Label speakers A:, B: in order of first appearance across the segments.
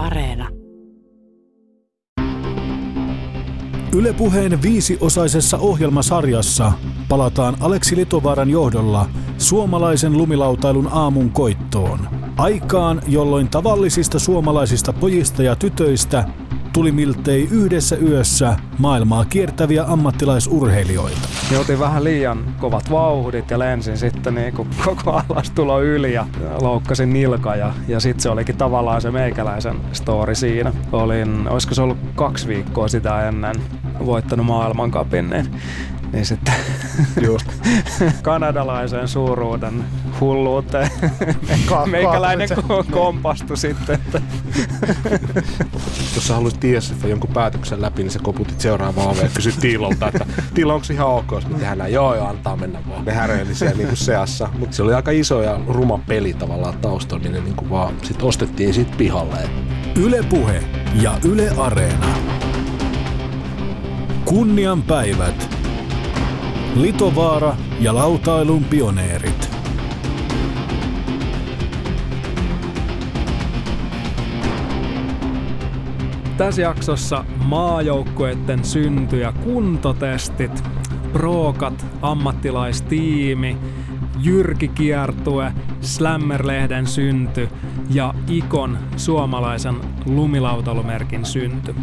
A: Areena.
B: Ylepuheen viisiosaisessa ohjelmasarjassa palataan Aleksi Litovaaran johdolla suomalaisen lumilautailun aamun koittoon. Aikaan, jolloin tavallisista suomalaisista pojista ja tytöistä tuli miltei yhdessä yössä maailmaa kiertäviä ammattilaisurheilijoita.
C: Joutin vähän liian kovat vauhdit ja lensin sitten niin kuin koko alastulo yli ja loukkasin nilka ja, ja sitten se olikin tavallaan se meikäläisen story siinä. Olin, olisiko se ollut kaksi viikkoa sitä ennen voittanut maailmankapin, niin niin sitten Just. kanadalaisen suuruuden hulluuteen meikäläinen kompastu sitten.
D: Jos sä haluaisit TSF jonkun päätöksen läpi, niin sä koputit seuraavaan oveen ja kysyt Tiilolta, että Tiilo, onko ihan ok, jos me tehdään näin? Joo, joo, antaa mennä vaan. Ne häreili siellä niin kuin seassa. Mutta se oli aika iso ja ruma peli tavallaan taustalla, niin ne niin kuin vaan sit ostettiin siitä pihalle.
B: Yle Puhe ja Yle Areena. Kunnian päivät. Litovaara ja lautailun pioneerit.
C: Tässä jaksossa maajoukkueiden synty ja kuntotestit, prookat, ammattilaistiimi, Jyrki Kiertue, Slammer-lehden synty ja Ikon suomalaisen lumilautailumerkin synty.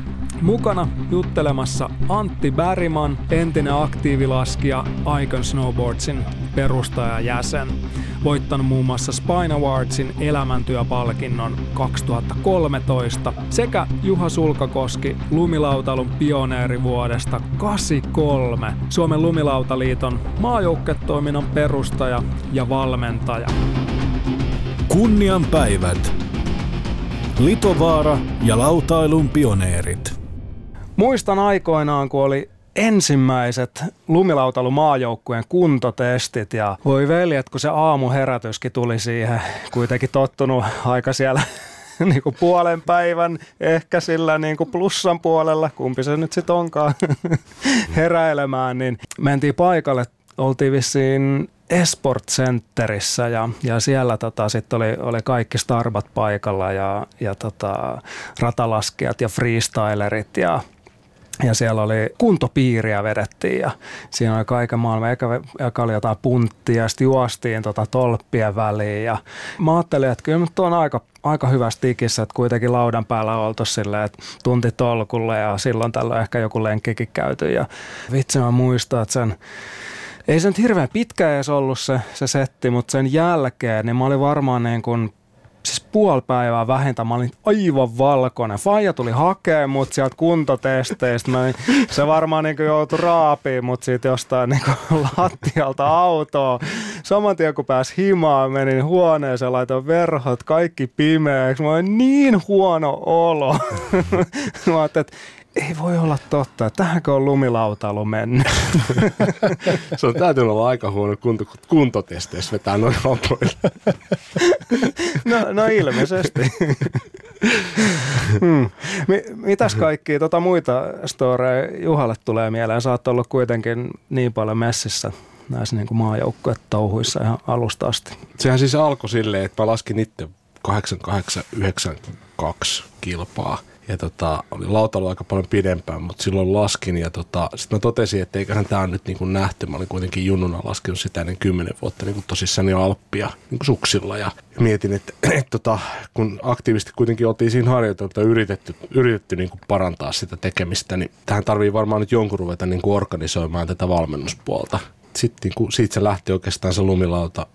C: Mukana juttelemassa Antti Bäriman, entinen aktiivilaskija Icon Snowboardsin perustajajäsen. Voittanut muun muassa Spine Awardsin elämäntyöpalkinnon 2013 sekä Juha Sulkakoski lumilautailun pioneeri vuodesta 83, Suomen lumilautaliiton maajoukketoiminnan perustaja ja valmentaja.
B: Kunnian päivät. Litovaara ja lautailun pioneerit.
C: Muistan aikoinaan, kun oli ensimmäiset lumilautailu maajoukkueen kuntotestit ja voi veljet, kun se aamuherätyskin tuli siihen, kuitenkin tottunut aika siellä niin kuin puolen päivän ehkä sillä niin kuin plussan puolella, kumpi se nyt sitten onkaan, heräilemään, niin mentiin paikalle, oltiin vissiin Esport Centerissä ja, ja siellä tota, sitten oli, oli kaikki starbat paikalla ja, ja tota, ratalaskijat ja freestylerit ja ja siellä oli kuntopiiriä vedettiin ja siinä oli kaiken maailman, eka, eka oli jotain punttia sitten juostiin tota tolppien väliin ja mä ajattelin, että kyllä nyt on aika, aika hyvässä tikissä, että kuitenkin laudan päällä oltu silleen, että tunti tolkulle ja silloin tällöin ehkä joku lenkkikin käyty. Ja vitsi mä muistan, että sen ei se nyt hirveän pitkä edes ollut se, se setti, mutta sen jälkeen niin mä olin varmaan niin kuin siis puoli päivää vähintään. Mä olin aivan valkoinen. Faija tuli hakemaan mut sieltä kuntotesteistä. Mä, se varmaan niin joutui raapiin mut siitä jostain niin lattialta autoa. Saman tien kun pääsi himaan, menin huoneeseen, laitoin verhot, kaikki pimeäksi. Mä olin niin huono olo. mä ajattelin, että ei voi olla totta. Tähänkö on lumilautailu mennyt?
D: Se on täytynyt olla aika huono kunto, kuntotesteissä vetää noin vapoilla.
C: no, no ilmeisesti. hmm. Mitäs kaikki tota muita storeja Juhalle tulee mieleen? Sä oot ollut kuitenkin niin paljon messissä näissä niin kuin touhuissa ihan alusta asti.
D: Sehän siis alkoi silleen, että mä laskin itse 8892 kilpaa – ja tota, oli lautailu aika paljon pidempään, mutta silloin laskin ja tota, sitten mä totesin, että eiköhän tämä nyt niin kuin nähty. Mä olin kuitenkin junnuna laskenut sitä ennen kymmenen vuotta niin kuin tosissaan jo Alppia niin kuin suksilla ja mietin, että et, tota, kun aktiivisesti kuitenkin oltiin siinä harjoiteltu ja yritetty, yritetty niin kuin parantaa sitä tekemistä, niin tähän tarvii varmaan nyt jonkun ruveta niin kuin organisoimaan tätä valmennuspuolta. Sitten niin kuin, siitä se lähti oikeastaan se lumilauta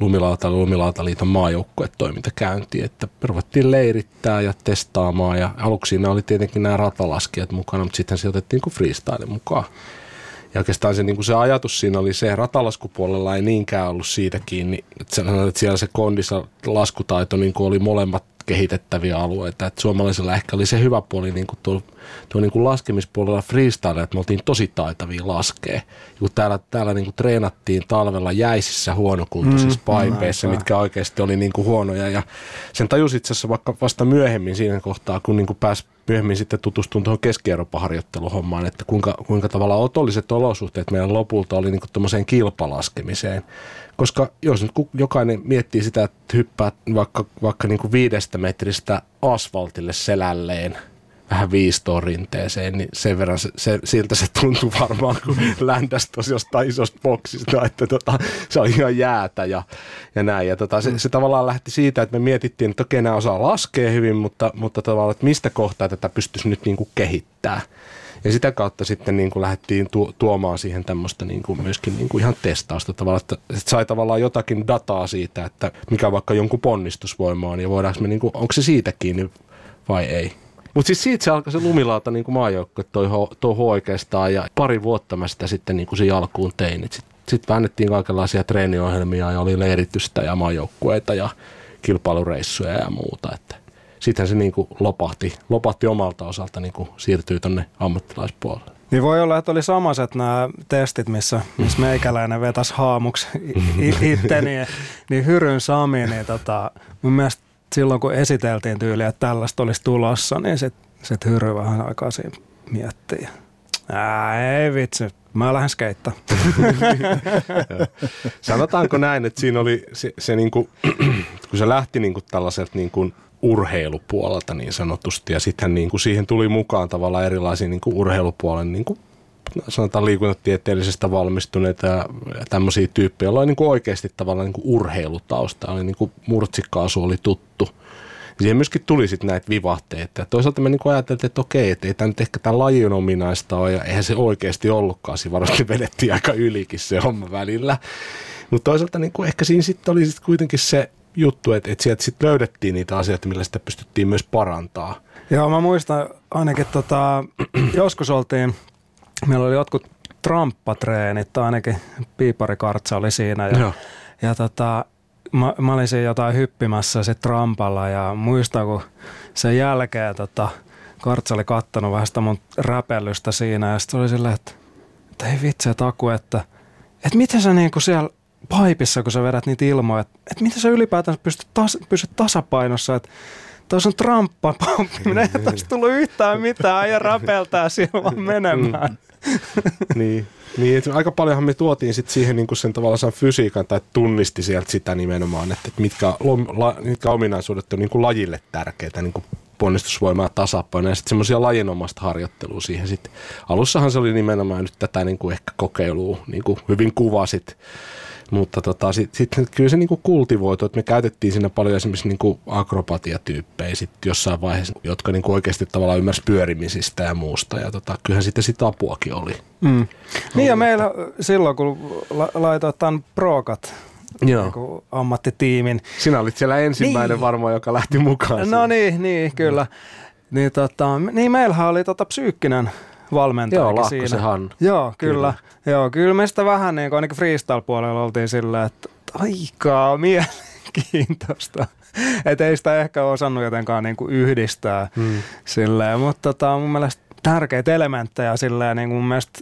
D: lumilauta lumilautaliiton maajoukkuetoiminta käyntiin, että ruvettiin leirittää ja testaamaan ja aluksi siinä oli tietenkin nämä ratalaskijat mukana, mutta sitten se otettiin kuin freestyle mukaan. Ja oikeastaan se, niin kuin se ajatus siinä oli se, ratalaskupuolella ei niinkään ollut siitä kiinni, että siellä se kondissa laskutaito niin kuin oli molemmat kehitettäviä alueita. että suomalaisilla ehkä oli se hyvä puoli niin kuin tuo, tuo niin kuin laskemispuolella freestyle, että me oltiin tosi taitavia laskea. Kun täällä, täällä niin kuin treenattiin talvella jäisissä huonokuntoisissa mm, paipeissa, mitkä oikeasti oli niin kuin huonoja. Ja sen tajusin itse asiassa vaikka vasta myöhemmin siinä kohtaa, kun niin kuin pääsi myöhemmin sitten tutustuin tuohon Keski-Euroopan harjoitteluhommaan, että kuinka, kuinka tavallaan otolliset olosuhteet meidän lopulta oli niin tuommoiseen kilpalaskemiseen. Koska jos nyt jokainen miettii sitä, että hyppää vaikka, vaikka niin kuin viidestä metristä asfaltille selälleen – vähän viistoon rinteeseen, niin sen verran se, se, siltä se tuntui varmaan, kun läntäsi tosi jostain isosta boksista, että tota, se on ihan jäätä ja, ja näin. Ja tota, se, se, tavallaan lähti siitä, että me mietittiin, että okei, nämä osaa laskea hyvin, mutta, mutta tavallaan, että mistä kohtaa tätä pystyisi nyt niin kuin kehittää. Ja sitä kautta sitten niin kuin lähdettiin tuomaan siihen tämmöistä niin kuin myöskin niin kuin ihan testausta tavallaan, että, sai tavallaan jotakin dataa siitä, että mikä vaikka jonkun ponnistusvoima on ja voidaanko me, niin kuin, onko se siitä kiinni vai ei. Mutta siis siitä se alkoi se lumilauta niin toi, toi oikeastaan ja pari vuotta mä sitä sitten niin kuin se alkuun tein. Sitten sit väännettiin kaikenlaisia treeniohjelmia ja oli leiritystä ja maajoukkueita ja kilpailureissuja ja muuta. Että sitten se niin kuin lopahti, lopahti omalta osalta niin kuin siirtyi tuonne ammattilaispuolelle.
C: Niin voi olla, että oli samaset nämä testit, missä, missä meikäläinen vetäisi haamuksi itteni, niin, Hyryn Sami, niin tota, mun mielestä silloin kun esiteltiin tyyliä, että tällaista olisi tulossa, niin sitten sit Hyry vähän aikaa siinä miettii. Ää, ei vitsi, mä lähden skeittä.
D: Sanotaanko näin, että siinä oli se, se niinku, kun se lähti niinku tällaiselta niinku urheilupuolelta niin sanotusti, ja sitten niinku siihen tuli mukaan tavallaan erilaisia niinku urheilupuolen niinku sanotaan liikuntatieteellisestä valmistuneita ja tämmöisiä tyyppejä, joilla oli niin kuin oikeasti tavallaan niin kuin urheilutausta, oli niin kuin murtsikkaasu oli tuttu. Siihen myöskin tuli sitten näitä vivahteita. Ja toisaalta me niin ajattelin, että okei, että ei tämä nyt ehkä tämän lajin ominaista ole, ja eihän se oikeasti ollutkaan. Siinä varmasti vedettiin aika ylikin se homma välillä. Mutta toisaalta niin kuin ehkä siinä sitten oli sit kuitenkin se juttu, että, että sieltä sitten löydettiin niitä asioita, millä sitä pystyttiin myös parantaa.
C: Joo, mä muistan ainakin tota, joskus oltiin meillä oli jotkut tramppatreenit, ainakin piiparikartsa oli siinä. Ja, ja tota, mä, mä olin siinä jotain hyppimässä se trampalla ja muistan, kun sen jälkeen tota, kartsa oli kattanut vähän sitä mun räpellystä siinä ja sitten oli silleen, että, että ei vitsi, että Aku, että, että miten sä niinku siellä paipissa, kun sä vedät niitä ilmoja, että, että miten sä ylipäätään pystyt, tas, pysyt tasapainossa, että tuossa on tramppa pomppiminen, ei tästä tullut yhtään mitään ja rapeltaa siellä vaan menemään. Mm.
D: niin. Niin, että aika paljonhan me tuotiin sit siihen niin sen tavallaan fysiikan tai tunnisti sieltä sitä nimenomaan, että mitkä, la, mitkä ominaisuudet on niin kuin lajille tärkeitä, niin kuin ponnistusvoimaa tasapainoa ja sitten semmoisia lajinomasta harjoittelua siihen sitten. Alussahan se oli nimenomaan nyt tätä niin kuin ehkä kokeilua, niin kuin hyvin kuvasit, mutta tota, sitten sit, kyllä se niinku kultivoitu, että me käytettiin siinä paljon esimerkiksi niinku akrobatiatyyppejä sit jossain vaiheessa, jotka niinku oikeasti tavallaan ymmärsi pyörimisistä ja muusta. Ja tota, kyllähän sitten sitä apuakin oli.
C: Mm. Niin ja meillä silloin, kun la- laitoit tämän Prokat Joo. Niin ammattitiimin.
D: Sinä olit siellä ensimmäinen niin. varmaan, joka lähti mukaan. No
C: siihen. niin, niin, kyllä. Niin, tota, niin meillähän oli tota psyykkinen valmentajakin
D: Joo,
C: siinä.
D: Hannu.
C: Joo, kyllä. kyllä. Joo, kyllä me sitä vähän niin kuin ainakin freestyle-puolella oltiin sillä, että aika mielenkiintoista. Että ei sitä ehkä osannut jotenkaan niin kuin yhdistää hmm. silleen, mutta tota, mun mielestä tärkeitä elementtejä silleen niin kuin mun mielestä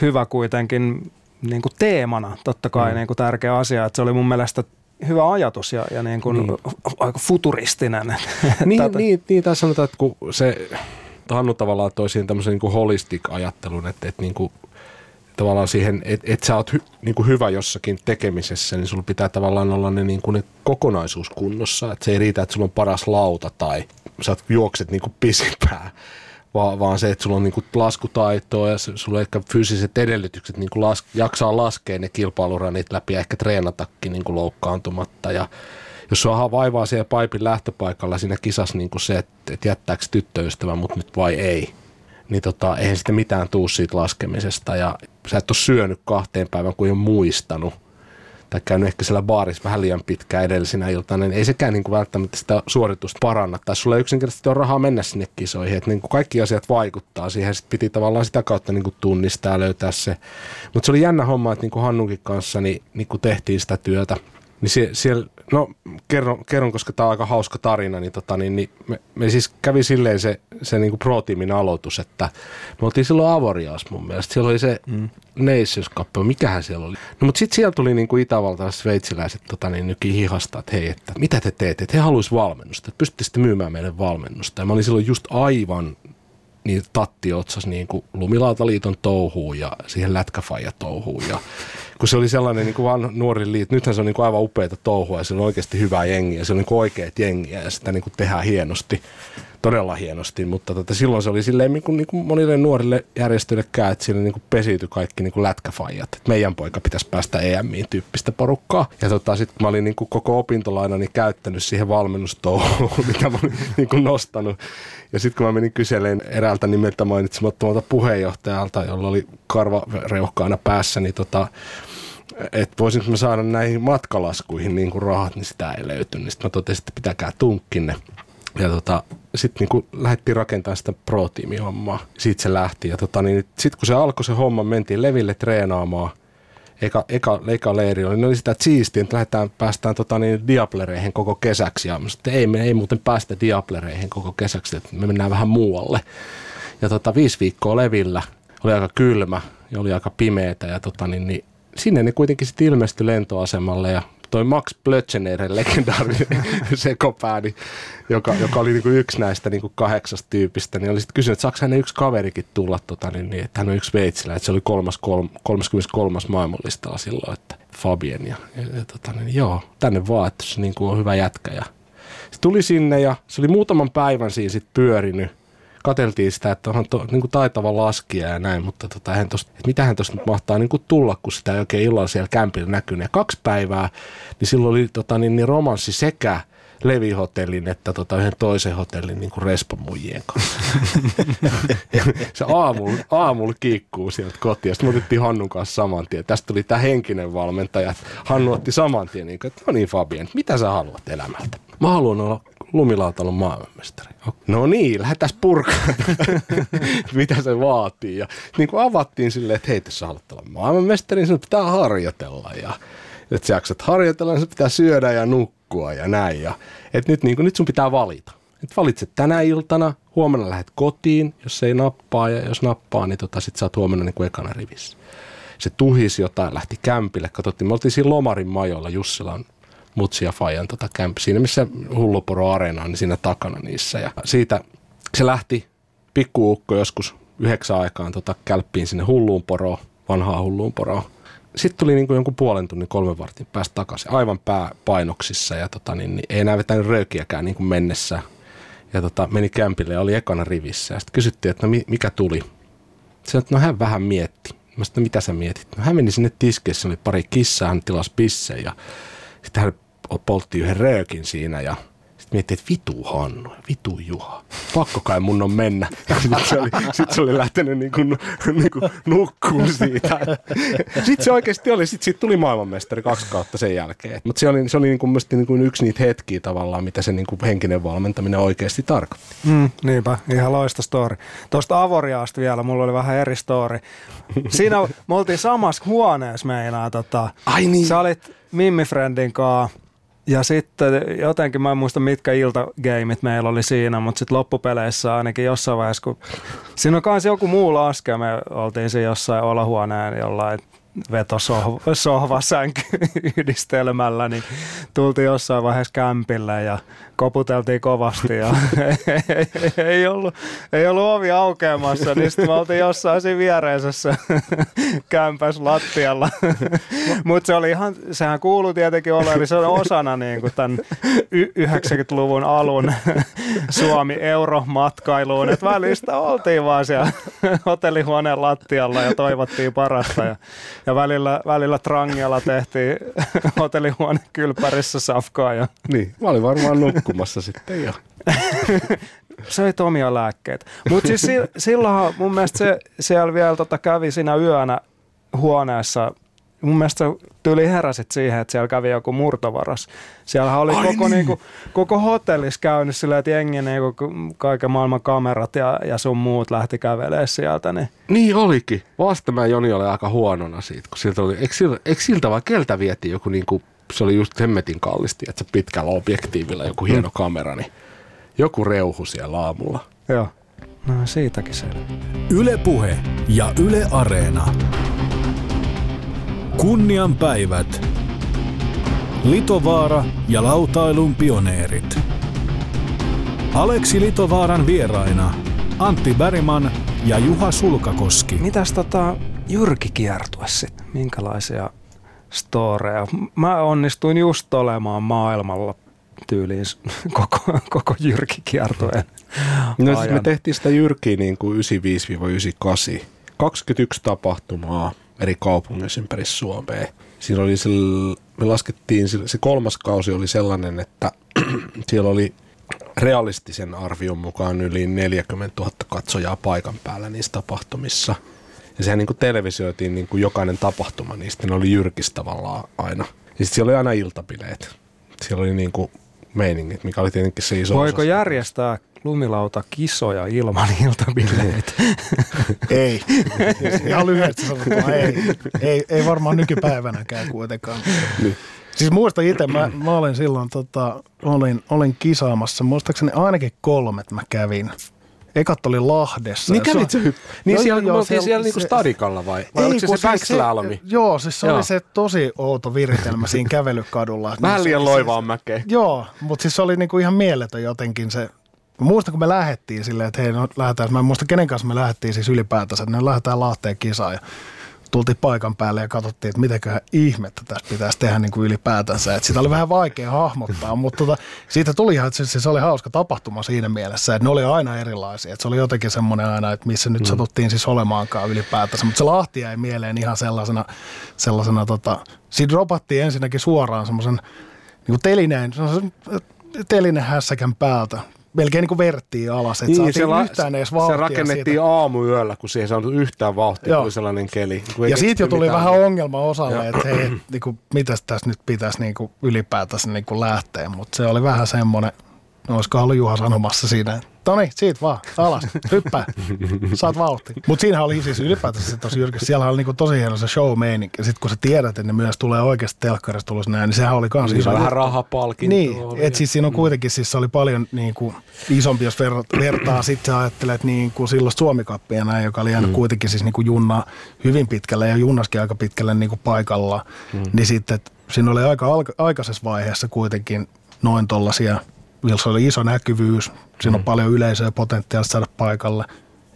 C: hyvä kuitenkin niin kuin teemana, totta kai hmm. niin kuin tärkeä asia, että se oli mun mielestä hyvä ajatus ja, ja niin kuin niin. aika futuristinen.
D: niin, niin, niin, tässä sanotaan, että kun se Hannu tavallaan toi siihen tämmöisen niin holistic-ajattelun, että, että niin kuin, tavallaan siihen, että et sä oot hy, niin kuin hyvä jossakin tekemisessä, niin sulla pitää tavallaan olla ne, niin kuin ne kokonaisuus kunnossa. Että se ei riitä, että sulla on paras lauta tai sä juokset niin kuin pisipää, vaan, vaan se, että sulla on niin kuin laskutaitoa ja sulla on ehkä fyysiset edellytykset niin kuin las, jaksaa laskea ne kilpailuranit läpi ja ehkä treenatakin niin kuin loukkaantumatta ja jos sua vaivaa siellä paipin lähtöpaikalla siinä kisassa niin se, että, että jättääkö tyttöystävä mut nyt vai ei, niin tota, eihän sitten mitään tuu siitä laskemisesta ja sä et ole syönyt kahteen päivän, kun ei ole muistanut tai käynyt ehkä siellä baarissa vähän liian pitkään edellisenä iltana, niin ei sekään niin kuin välttämättä sitä suoritusta paranna. Tai sulla ei yksinkertaisesti ole rahaa mennä sinne kisoihin. Että niin kuin kaikki asiat vaikuttaa siihen. Sitten piti tavallaan sitä kautta niin kuin tunnistaa ja löytää se. Mutta se oli jännä homma, että niin kuin Hannunkin kanssa niin, niin kuin tehtiin sitä työtä – Niin sie, siellä, no kerron, kerron, koska tämä on aika hauska tarina, niin, tota, niin, niin me, me, siis kävi silleen se, se niin pro-tiimin aloitus, että me oltiin silloin Avorias mun mielestä. Siellä oli se mm. Nations-kappale, mikähän siellä oli. No mutta sitten siellä tuli niin kuin itävaltalaiset sveitsiläiset tota, niin nyki hihasta, että hei, että mitä te teette, että he haluaisivat valmennusta, että pystytte myymään meille valmennusta. Ja mä olin silloin just aivan niin tatti otsas niin kuin Lumilautaliiton touhuun ja siihen lätkäfaija touhuun. Ja kun se oli sellainen niin kuin vaan nuori liitto, nythän se on niin kuin aivan upeita touhua ja se on oikeasti hyvää jengiä, se on niin kuin oikeat jengiä ja sitä niin kuin tehdään hienosti todella hienosti, mutta tota, silloin se oli silleen niin kuin, niin kuin monille nuorille järjestöille käy, että siinä niin pesiytyi kaikki niin kuin lätkäfajat. Meidän poika pitäisi päästä EMiin tyyppistä porukkaa. Ja tota, sitten mä olin niin kuin koko opintolainani käyttänyt siihen valmennustouhuun, mitä mä olin niin kuin nostanut. Ja sitten kun mä menin kyseleen eräältä nimeltä mainitsemattomalta puheenjohtajalta, jolla oli karvareuhkaana päässä, niin tota, että voisinko mä saada näihin matkalaskuihin niin kuin rahat, niin sitä ei löytynyt. Niin sitten mä totesin, että pitäkää tunkkinne. Ja tota, sitten niin lähdettiin rakentamaan sitä pro hommaa Siitä se lähti. Ja tota, niin sitten kun se alkoi se homma, mentiin leville treenaamaan. Eka, eka, eka leiri oli, ne oli sitä, siistiä, että lähdetään, päästään tota, niin, diaplereihin koko kesäksi. Ja sitten ei, me ei muuten päästä diaplereihin koko kesäksi, että me mennään vähän muualle. Ja tota, viisi viikkoa levillä, oli aika kylmä ja oli aika pimeätä. Ja tota, niin, niin, sinne ne kuitenkin sitten ilmestyi lentoasemalle ja toi Max Blötchenerin legendaarinen sekopääni, joka, joka oli niinku yksi näistä niinku kahdeksasta tyypistä, niin oli sitten kysynyt, että saako hänen yksi kaverikin tulla, tota, niin, niin, että hän on yksi veitsilä, että se oli kolmas, kolm, 33. maailmanlistalla silloin, että Fabien ja, ja, ja tota, niin, joo, tänne vaan, että se niinku on hyvä jätkä ja se tuli sinne ja se oli muutaman päivän siinä sitten pyörinyt kateltiin sitä, että onhan to, niin kuin taitava laskija ja näin, mutta tota, hän tosta, että mitähän tuosta nyt mahtaa niin kuin tulla, kun sitä ei oikein illalla siellä kämpillä näkynyt. Ja kaksi päivää, niin silloin oli tota, niin, niin romanssi sekä Levi-hotellin että tota, yhden toisen hotellin niin respomujien kanssa. se aamulla, aamulla kiikkuu sieltä kotiin. Sitten otettiin Hannun kanssa saman tien. Tästä tuli tämä henkinen valmentaja. Hannu otti saman tien, niin kuin, että no niin Fabian, mitä sä haluat elämältä? Mä haluan olla lumilautalon maailmanmestari. No niin, lähdetään purkaan, mitä se vaatii. Ja niin kuin avattiin silleen, että hei, jos sä haluat olla maailmanmestari, niin sinun pitää harjoitella. Ja että sä jaksat harjoitella, niin sun pitää syödä ja nukkua ja näin. Ja, että nyt, niin kuin, nyt sun pitää valita. Et valitset tänä iltana, huomenna lähdet kotiin, jos ei nappaa, ja jos nappaa, niin tota, sit sä oot huomenna niin kuin ekana rivissä. Se tuhisi jotain, lähti kämpille, katsottiin, me oltiin siinä Lomarin majoilla Jussilan Mutsi ja Fajan tota camp, siinä missä Hulluporo Areena on, niin siinä takana niissä. Ja siitä se lähti pikkuukko joskus yhdeksän aikaan tota kälppiin sinne hulluun poroon, vanhaa hulluun poroon. Sitten tuli niin kuin jonkun puolen tunnin, kolmen vartin päästä takaisin, aivan pääpainoksissa ja tota, niin, niin, ei enää vetänyt röökiäkään niin kuin mennessä. Ja tota, meni kämpille ja oli ekana rivissä. Ja sitten kysyttiin, että no mikä tuli. Se että no hän vähän mietti. Mä sanoin, no mitä sä mietit? No hän meni sinne tiskeissä, oli pari kissaa, hän tilasi pisseen ja sitten hän poltti yhden röökin siinä ja sitten miettii, että vitu Hannu vitu Juha. Pakko kai mun on mennä. Sitten se oli, sit se oli lähtenyt niinku, niinku nukkuun siitä. Sitten se oikeasti oli. Sitten siitä tuli maailmanmestari kaksi kautta sen jälkeen. Mutta se oli, se oli niinku, niinku yksi niitä hetkiä tavallaan, mitä se niinku henkinen valmentaminen oikeasti tarkoitti.
C: Mm, niinpä, ihan loista story. Tuosta Avoriaasta vielä, mulla oli vähän eri story. Siinä me oltiin samassa huoneessa meinaa. Tota,
D: Ai niin.
C: Sä olit Mimmi Friendin kanssa ja sitten jotenkin, mä en muista mitkä iltageimit meillä oli siinä, mutta sitten loppupeleissä ainakin jossain vaiheessa, kun siinä on myös joku muu laske, me oltiin siinä jossain olohuoneen jollain vetosohvasänky yhdistelmällä, niin tultiin jossain vaiheessa kämpille ja koputeltiin kovasti ja ei, ei, ollut, ei ollut ovi aukeamassa, niin sitten me oltiin jossain siinä viereisessä kämpäs lattialla. Mutta se oli ihan, sehän kuuluu tietenkin oleellisena osana niin kuin tämän 90-luvun alun Suomi-euromatkailuun, että välistä oltiin vaan siellä hotellihuoneen lattialla ja toivottiin parasta ja, ja välillä, välillä Trangialla tehtiin hotellihuone kylpärissä safkaa. Ja...
D: Niin, mä olin varmaan nukkumassa sitten jo.
C: Söit omia lääkkeitä. Mutta siis silloin mun mielestä se siellä vielä tota kävi siinä yönä huoneessa mun mielestä tyyli heräsit siihen, että siellä kävi joku murtovaras. Siellä oli Ai koko, niin. niinku, koko hotellis käynyt silleen, että jengi niinku, kaiken maailman kamerat ja, ja sun muut lähti kävelemään sieltä. Niin,
D: niin olikin. Vasta mä Joni oli aika huonona siitä, kun siltä oli, eikö, siltä, eikö siltä vai keltä vietiin joku niinku se oli just hemmetin kallisti, että se pitkällä objektiivilla joku hieno mm. kamera, niin joku reuhu siellä aamulla.
C: Joo. No siitäkin se.
B: Yle Puhe ja Yle Areena. Kunnian päivät. Litovaara ja lautailun pioneerit. Aleksi Litovaaran vieraina Antti Bäriman ja Juha Sulkakoski.
C: Mitäs tota Jyrki kiertue sitten? Minkälaisia storeja? Mä onnistuin just olemaan maailmalla tyyliin koko, koko Jyrki kiertueen.
D: No siis me tehtiin sitä Jyrkiä niin kuin 95-98. 21 tapahtumaa eri kaupungeissa ympäri Suomea. Siinä oli se, me laskettiin, se kolmas kausi oli sellainen, että siellä oli realistisen arvion mukaan yli 40 000 katsojaa paikan päällä niissä tapahtumissa. Ja sehän niin kuin televisioitiin niin kuin jokainen tapahtuma, niistä ne oli jyrkis tavallaan aina. Ja sitten siellä oli aina iltapileet. Siellä oli niin kuin meiningit, mikä oli tietenkin se iso
C: Voiko osa. järjestää lumilauta kisoja ilman iltabileitä?
A: ei. Ihan lyhyesti sanottuna ei. ei. Ei varmaan nykypäivänäkään kuitenkaan. Niin. Siis muista itse, mä, mä olin silloin, tota, olin, olin kisaamassa, muistaakseni ainakin kolmet mä kävin. Ekat oli Lahdessa.
D: Niin kävit se hypp- Niin joo, siellä, joo, siellä, siellä niinku stadikalla vai? Vai ei, oliko se se backslalami?
A: Joo, siis se joo. oli se tosi outo viritelmä siinä kävelykadulla.
D: Vähän liian loivaa siis, mäkeä.
A: Joo, mutta siis se oli niinku ihan mieletön jotenkin se Muistan, kun me lähdettiin silleen, että hei, no lähdetään. Mä en muista, kenen kanssa me lähdettiin siis ylipäätänsä, että ne lähdetään Lahteen kisaan. Ja tultiin paikan päälle ja katsottiin, että mitäköhän ihmettä tässä pitäisi tehdä niin kuin ylipäätänsä. Että sitä oli vähän vaikea hahmottaa, mutta tota, siitä tuli ihan, että se, se oli hauska tapahtuma siinä mielessä, että ne oli aina erilaisia. Että se oli jotenkin semmoinen aina, että missä nyt mm. satuttiin siis olemaankaan ylipäätänsä. Mutta se Lahti jäi mieleen ihan sellaisena, sellaisena tota, siinä dropattiin ensinnäkin suoraan semmoisen niin telineen, telinehässäkän päältä melkein niin kuin verttiin alas, että niin, se, yhtään edes
D: Se rakennettiin siitä. aamuyöllä, kun siihen saanut yhtään vauhtia, kun sellainen keli.
A: Niin ja siitä jo tuli mitään. vähän ongelma osalle, että hei, niin kuin, mitäs tässä nyt pitäisi niin kuin ylipäätänsä niin kuin lähteä, mutta se oli vähän semmoinen, olisiko ollut Juha sanomassa siinä, että Toni, niin, siitä vaan, alas, hyppää, saat vauhti. Mutta siinä oli siis ylipäätänsä se tosi jyrkä. Siellä oli niinku tosi hieno se show meininki. Sitten kun sä tiedät, että ne myös tulee oikeasti telkkarista tulos näin, niin sehän oli kans
D: niin, iso. Vähän rahapalkintoa.
A: Niin, että siis siinä on kuitenkin, siis se oli paljon niinku isompi, jos ver- vertaa. Sitten sä ajattelet niinku silloin Suomikappia näin, joka oli jäänyt mm. kuitenkin siis niinku junna hyvin pitkälle ja junnaskin aika pitkälle niinku paikalla. Mm. Niin sitten, siinä oli aika aikaisessa vaiheessa kuitenkin noin tollasia – se oli iso näkyvyys, siinä on mm. paljon yleisöä potentiaalista saada paikalle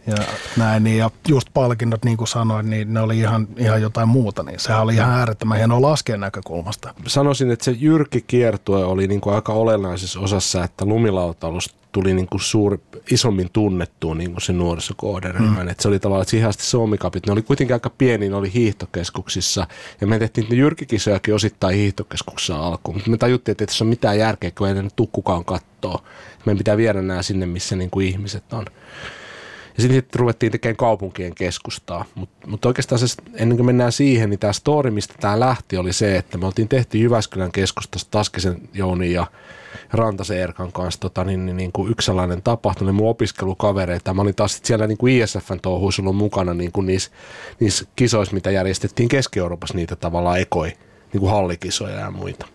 A: ja näin. Niin, ja just palkinnot, niin kuin sanoin, niin ne oli ihan, ihan jotain muuta, niin sehän oli ihan äärettömän hienoa laskeen näkökulmasta.
D: Sanoisin, että se jyrkki kiertue oli niin kuin aika olennaisessa osassa, että lumilautailus tuli niin kuin suuri, isommin tunnettuun niin kuin se nuorisokohderyhmän. Mm. Että se oli tavallaan, että siihen asti Suomikapit, ne oli kuitenkin aika pieni, ne oli hiihtokeskuksissa. Ja me tehtiin niitä jyrkikisojakin osittain hiihtokeskuksessa alkuun. Mutta me tajuttiin, että ei tässä ole mitään järkeä, kun ei ne tukkukaan kattoo. Meidän pitää viedä nämä sinne, missä niin kuin ihmiset on. Ja sitten ruvettiin tekemään kaupunkien keskustaa. Mutta mut oikeastaan se, ennen kuin mennään siihen, niin tämä story, mistä tämä lähti, oli se, että me oltiin tehty Jyväskylän keskustasta Taskisen Jouni ja Rantasen Erkan kanssa tota, niin, niin, niin kuin yksi sellainen tapahtuma, mun opiskelukavereita. Mä olin taas siellä niin kuin ISFn touhuissa ollut mukana niin kuin niissä, niissä kisoissa, mitä järjestettiin Keski-Euroopassa niitä tavallaan ekoi, niin kuin hallikisoja ja muita.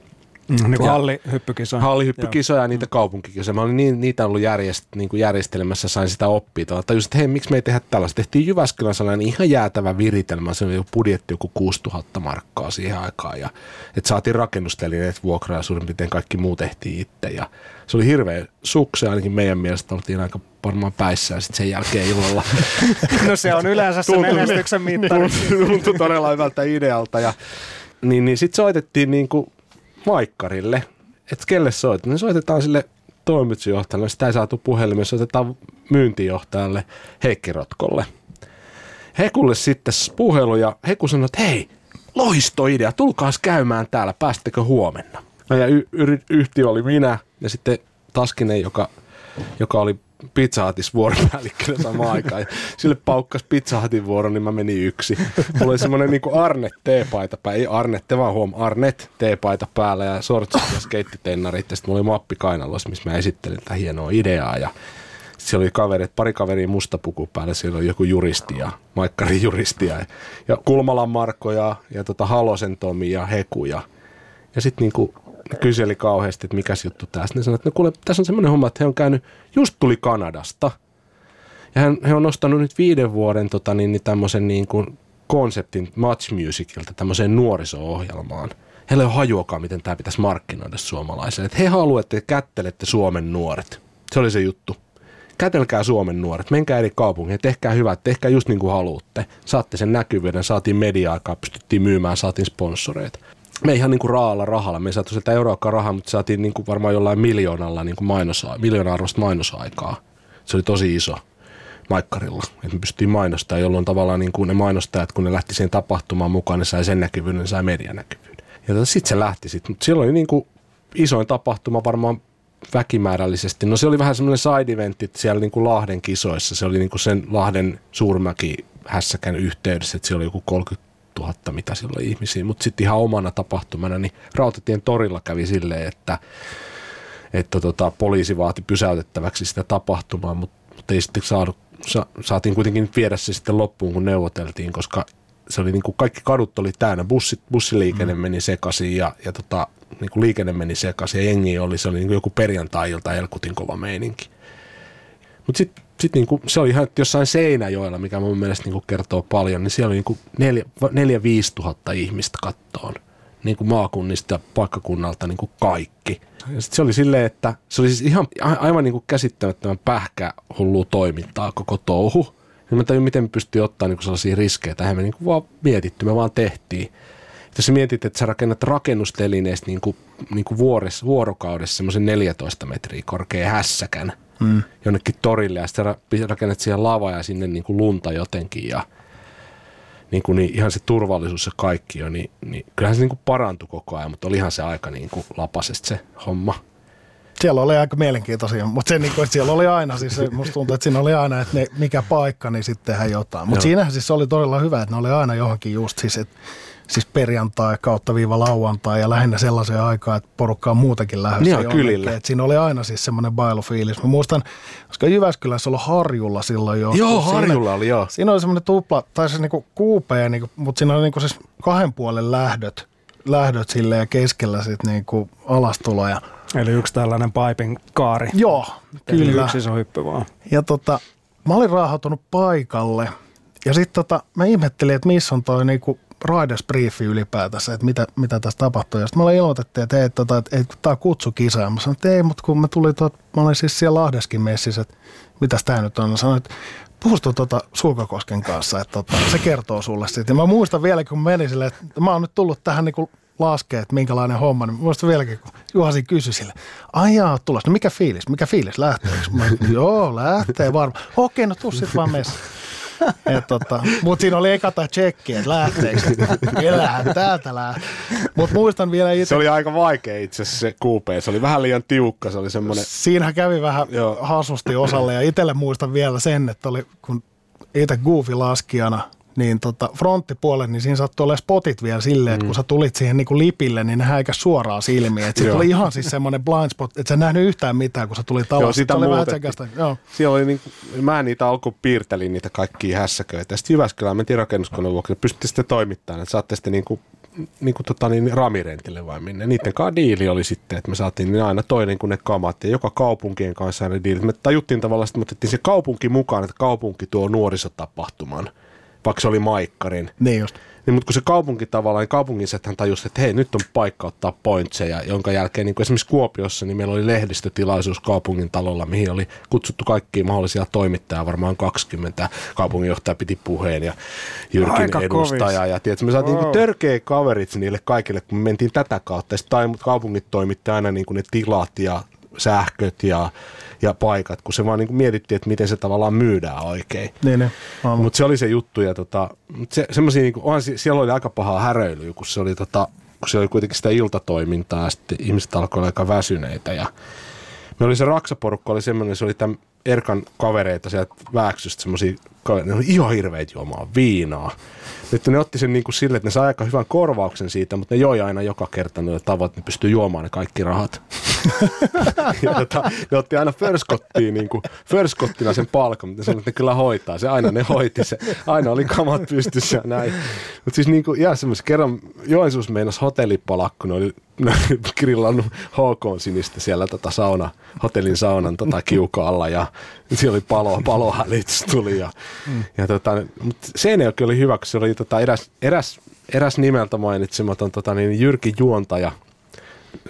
C: Mm, niin kuin hallihyppykisoja.
D: Hallihyppykisoja ja niitä kaupunkikisoja. Mä olin niin, niitä ollut järjest, niin kuin järjestelemässä, sain sitä oppia. Tajusin, että hei, miksi me ei tehdä tällaista. Tehtiin Jyväskylän sellainen ihan jäätävä viritelmä. Se oli budjetti joku 6000 markkaa siihen aikaan. Ja, että saatiin rakennustelineet vuokraa ja suurin piirtein kaikki muu tehtiin itse. Ja se oli hirveä sukse, ainakin meidän mielestä oltiin aika varmaan päissään sitten sen jälkeen illalla.
C: No se on yleensä se menestyksen mittari.
D: Tuntui todella hyvältä idealta. Ja, niin, niin sitten soitettiin niin kuin maikkarille, että kelle soitetaan. niin soitetaan sille toimitusjohtajalle, sitä ei saatu puhelimessa, soitetaan myyntijohtajalle Heikki Rotkolle. Hekulle sitten puhelu ja Heku sanoi, että hei, loistoidea, tulkaas käymään täällä, päästekö huomenna? No ja y- y- yhtiö oli minä ja sitten Taskinen, joka, joka oli Pizza Hutis vuoropäällikkönä samaan aikaan. Ja sille paukkas Pizza Hutin vuoro, niin mä menin yksi. Mulla oli semmoinen niin Arnet T-paita päällä, ei Arnet, vaan huom, Arnet T-paita päällä ja sortsit ja skeittitennarit. Sitten mulla oli mappi kainalossa, missä mä esittelin tätä hienoa ideaa. Ja siellä oli kaveri, pari kaveria musta puku päällä, siellä oli joku juristi ja Maikkari juristi ja, ja Kulmalan Marko ja, ja tota Halosen Tomi ja Heku ja Ja sitten niinku kyseli kauheasti, että mikä juttu tässä. Ne sanoi, että no kuule, tässä on semmoinen homma, että he on käynyt, just tuli Kanadasta. Ja hän, he on nostanut nyt viiden vuoden tota, niin, niin tämmöisen niin kuin konseptin Match Musicilta tämmöiseen nuoriso-ohjelmaan. Heillä ei ole hajuakaan, miten tämä pitäisi markkinoida suomalaisille. Että he haluavat, että kättelette Suomen nuoret. Se oli se juttu. Kätelkää Suomen nuoret, menkää eri kaupunkiin, tehkää hyvää, tehkää just niin kuin haluatte. Saatte sen näkyvyyden, saatiin media-aikaa, pystyttiin myymään, saatiin sponsoreita. Me ihan niin kuin raalla rahalla, me ei saatu sieltä euroakaan rahaa, mutta saatiin niin kuin varmaan jollain miljoonalla niin kuin mainosa, miljoona arvosta mainosaikaa. Se oli tosi iso maikkarilla, että me pystyttiin mainostamaan, jolloin tavallaan niin kuin ne mainostajat, kun ne lähti siihen tapahtumaan mukaan, ne sai sen näkyvyyden, ne sai medianäkyvyyden. Ja sitten se lähti sitten, mutta silloin oli niin kuin isoin tapahtuma varmaan väkimäärällisesti. No se oli vähän semmoinen side-eventti siellä niin kuin Lahden kisoissa. Se oli niin kuin sen Lahden suurmäki hässäkän yhteydessä, että siellä oli joku 30 000 mitä silloin ihmisiä. Mutta sitten ihan omana tapahtumana, niin Rautatien torilla kävi silleen, että, että tota, poliisi vaati pysäytettäväksi sitä tapahtumaa, mutta, mutta ei sitten saanut, sa, saatiin kuitenkin viedä se sitten loppuun, kun neuvoteltiin, koska se oli niin kuin kaikki kadut oli täynnä, bussit, bussiliikenne mm. meni sekaisin ja, ja tota, niin kuin liikenne meni sekaisin ja jengi oli, se oli niin kuin joku perjantai-ilta Elkutin kova meininki. Mutta sitten sit niin se oli ihan jossain Seinäjoella, mikä mun mielestä niin kertoo paljon, niin siellä oli niin neljä, neljä, viisi tuhatta ihmistä kattoon niin kuin maakunnista ja paikkakunnalta niin kuin kaikki. Ja sit se oli silleen, että se oli siis ihan aivan niin kuin käsittämättömän pähkähullu toimintaa koko touhu. Ja mä tajun, miten me pystyy ottaa niin kuin sellaisia riskejä. Tähän me niin kuin vaan mietitty, me vaan tehtiin jos sä mietit, että sä rakennat rakennustelineestä niin kuin, niin kuin vuorokaudessa semmoisen 14 metriä korkea hässäkän mm. jonnekin torille ja sitten rakennat siihen lava ja sinne niin kuin lunta jotenkin ja niin kuin, niin ihan se turvallisuus ja kaikki jo, niin, niin kyllähän se niin kuin parantui koko ajan, mutta olihan se aika niin kuin lapasesta se homma.
A: Siellä oli aika mielenkiintoisia, mutta se, niin kuin, siellä oli aina, siis se, musta tuntuu, että siinä oli aina, että ne, mikä paikka, niin sitten tehdään jotain. Mutta siinähän siis oli todella hyvä, että ne oli aina johonkin just siis, että siis perjantai kautta viiva lauantai ja lähinnä sellaiseen aikaan, että porukka on muutenkin lähdössä
D: niin kylillä.
A: Et siinä oli aina siis semmoinen bailufiilis. Mä muistan, koska Jyväskylässä oli Harjulla silloin jo.
D: Joo, Harjulla siinä, oli joo.
A: Siinä oli semmoinen tupla, tai siis niinku kuupea, niinku, mutta siinä oli niinku siis kahden puolen lähdöt, lähdöt sille ja keskellä sitten niinku alastuloja.
C: Eli yksi tällainen paipin kaari.
A: Joo, kyllä.
C: Yksi iso hyppy vaan.
A: Ja tota, mä olin raahautunut paikalle ja sitten tota, mä ihmettelin, että missä on toi niinku Riders Briefi ylipäätänsä, että mitä, mitä tässä tapahtuu. Ja sitten mulle ilmoitettiin, että, ei, tota, että, että tämä on kutsukisa. Ja mä sanoin, että ei, mutta kun mä tulin tuot, mä olin siis siellä Lahdeskin messissä, että mitä tämä nyt on. Mä sanoin, että puhustu tuota Sulkakosken kanssa, että tota, se kertoo sulle siitä. Ja mä muistan vielä, kun menin sille, että mä oon nyt tullut tähän niin laskee, että minkälainen homma, niin muistan vieläkin, kun Juhasi kysyi sille, ai jaa, tulos, no mikä fiilis, mikä fiilis, lähteekö? Mä, joo, lähtee varmaan. Okei, no tuu sitten vaan messiin. Tota, Mutta siinä oli eka tai tsekki, että lähteekö. Kyllähän täältä lähtee. Mutta muistan vielä itse.
D: Se oli aika vaikea itse asiassa se kuupee. Se oli vähän liian tiukka. Se oli semmoinen...
A: Siinähän kävi vähän Joo. hasusti osalle ja itselle muistan vielä sen, että oli, kun itse Goofy laskijana – niin tota, fronttipuolen, niin siinä sattui olemaan spotit vielä silleen, että mm. kun sä tulit siihen niin kuin lipille, niin ne häikäs suoraan silmiin. Että se oli ihan siis semmoinen blind spot, että sä nähnyt yhtään mitään, kun sä tulit alas.
D: Joo, sitä oli vähän tsekasta. Joo. Siellä oli niin, mä niitä alku piirtelin niitä kaikkia hässäköitä. Sitten Jyväskylään mentiin rakennuskoneen vuoksi, pystytte sitten toimittamaan, että saatte sitten niin kuin niin kuin tota, niin ramirentille vai minne. Niiden kanssa diili oli sitten, että me saatiin niin aina toinen kuin ne kamat ja joka kaupunkien kanssa ne diilit. Me tajuttiin tavallaan, että me otettiin se kaupunki mukaan, että kaupunki tuo nuorisotapahtuman – vaikka se oli Maikkarin.
A: Niin just.
D: Niin, mutta kun se kaupunki tavallaan, niin kaupungisethän tajusi, että hei, nyt on paikka ottaa pointseja, jonka jälkeen niin kuin esimerkiksi Kuopiossa, niin meillä oli lehdistötilaisuus kaupungin talolla, mihin oli kutsuttu kaikkia mahdollisia toimittajia, varmaan 20 kaupunginjohtaja piti puheen ja Jyrkin Aika edustaja. Kovis. Ja tiedätkö, me saatiin wow. niin törkeä kaverit niille kaikille, kun me mentiin tätä kautta. Ja sitten kaupungit toimitti aina niin kuin ne tilat ja sähköt ja ja paikat, kun se vaan niin kuin mietittiin, että miten se tavallaan myydään oikein.
A: Niin, niin.
D: Mutta se oli se juttu ja tota, se, semmosia, niin kuin, siellä oli aika pahaa häröilyä, kun se oli, tota, kun se oli kuitenkin sitä iltatoimintaa ja sitten ihmiset alkoi olla aika väsyneitä ja me oli se raksaporukka, oli semmoinen, se oli tämän Erkan kavereita sieltä Vääksystä semmoisia ne oli ihan hirveitä juomaan viinaa. Nyt ne otti sen niin kuin sille, että ne sai aika hyvän korvauksen siitä, mutta ne joi aina joka kerta ne tavoit, että ne pystyy juomaan ne kaikki rahat. ja tota, ne otti aina förskottiin, niin kuin, förskottina sen palkan, mutta sanoin, että ne kyllä hoitaa. Se aina ne hoiti se. Aina oli kamat pystyssä ja näin. Mutta siis niin kuin, ihan semmoisen kerran Joensuus meinasi hotellipalakku, ne ne oli grillannut HK sinistä siellä tota sauna, hotellin saunan tota kiukaalla ja siellä oli palo, palohälytys tuli. Ja, mm. ja tota, mutta Seinäjoki oli hyvä, kun se oli tota eräs, eräs, eräs nimeltä mainitsematon tota, niin Jyrki Juontaja,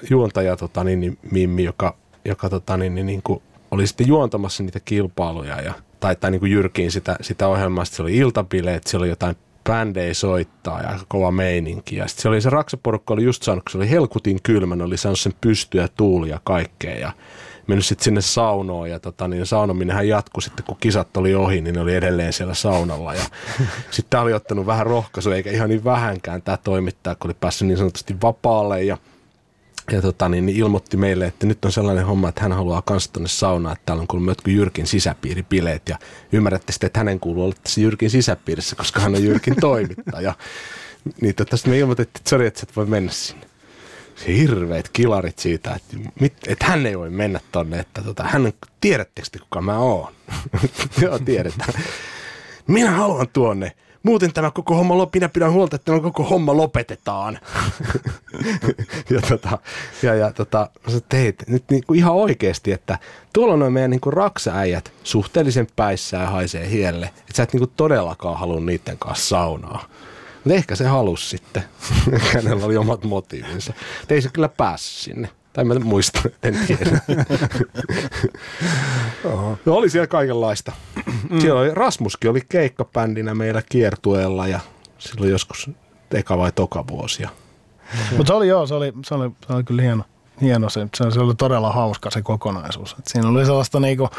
D: juontaja tota, niin, niin, Mimmi, joka, joka tota, niin, niin, niin kuin oli sitten juontamassa niitä kilpailuja ja, tai, tai niin kuin Jyrkiin sitä, sitä ohjelmaa. Sitten se oli iltabileet, siellä oli jotain bändejä soittaa ja kova meininki. Ja sitten se oli se raksaporukka oli just saanut, kun se oli helkutin kylmä, ne oli saanut sen pystyä, tuuli ja kaikkea. Ja mennyt sitten sinne saunoon ja tota, niin saunominenhan jatkui sitten, kun kisat oli ohi, niin ne oli edelleen siellä saunalla. Ja sitten tämä oli ottanut vähän rohkaisua, eikä ihan niin vähänkään tämä toimittaja, kun oli päässyt niin sanotusti vapaalle ja ja tota, niin, niin ilmoitti meille, että nyt on sellainen homma, että hän haluaa kanssa tuonne saunaan, että täällä on kuullut jotkut Jyrkin sisäpiiripileet ja ymmärrätte sitten, että hänen kuuluu olla tässä Jyrkin sisäpiirissä, koska hän on Jyrkin toimittaja. Niin tota, me ilmoitettiin, että sori, että sä et voi mennä sinne. Hirveät kilarit siitä, että, mit, että hän ei voi mennä tonne, että tota, hän, tiedättekö te kuka mä oon? Joo, tiedetään. Minä haluan tuonne muuten tämä koko homma, minä pidän huolta, että tämä koko homma lopetetaan. ja tota, ja, ja tota, mä teit nyt niinku ihan oikeasti, että tuolla on meidän niinku raksaäijät suhteellisen päissä ja haisee hielle, että sä et niinku todellakaan halua niiden kanssa saunaa. Mutta ehkä se halusi sitten. Hänellä oli omat motiivinsa. ei se kyllä päässyt sinne. Tai mä en muista, en tiedä. no oli siellä kaikenlaista. Mm. Siellä oli, Rasmuskin oli keikkabändinä meillä kiertueella ja silloin joskus eka vai toka vuosia.
A: Mutta se oli joo, se oli, se oli, se oli kyllä hieno, hieno se, se, oli todella hauska se kokonaisuus. Et siinä oli sellaista niinku,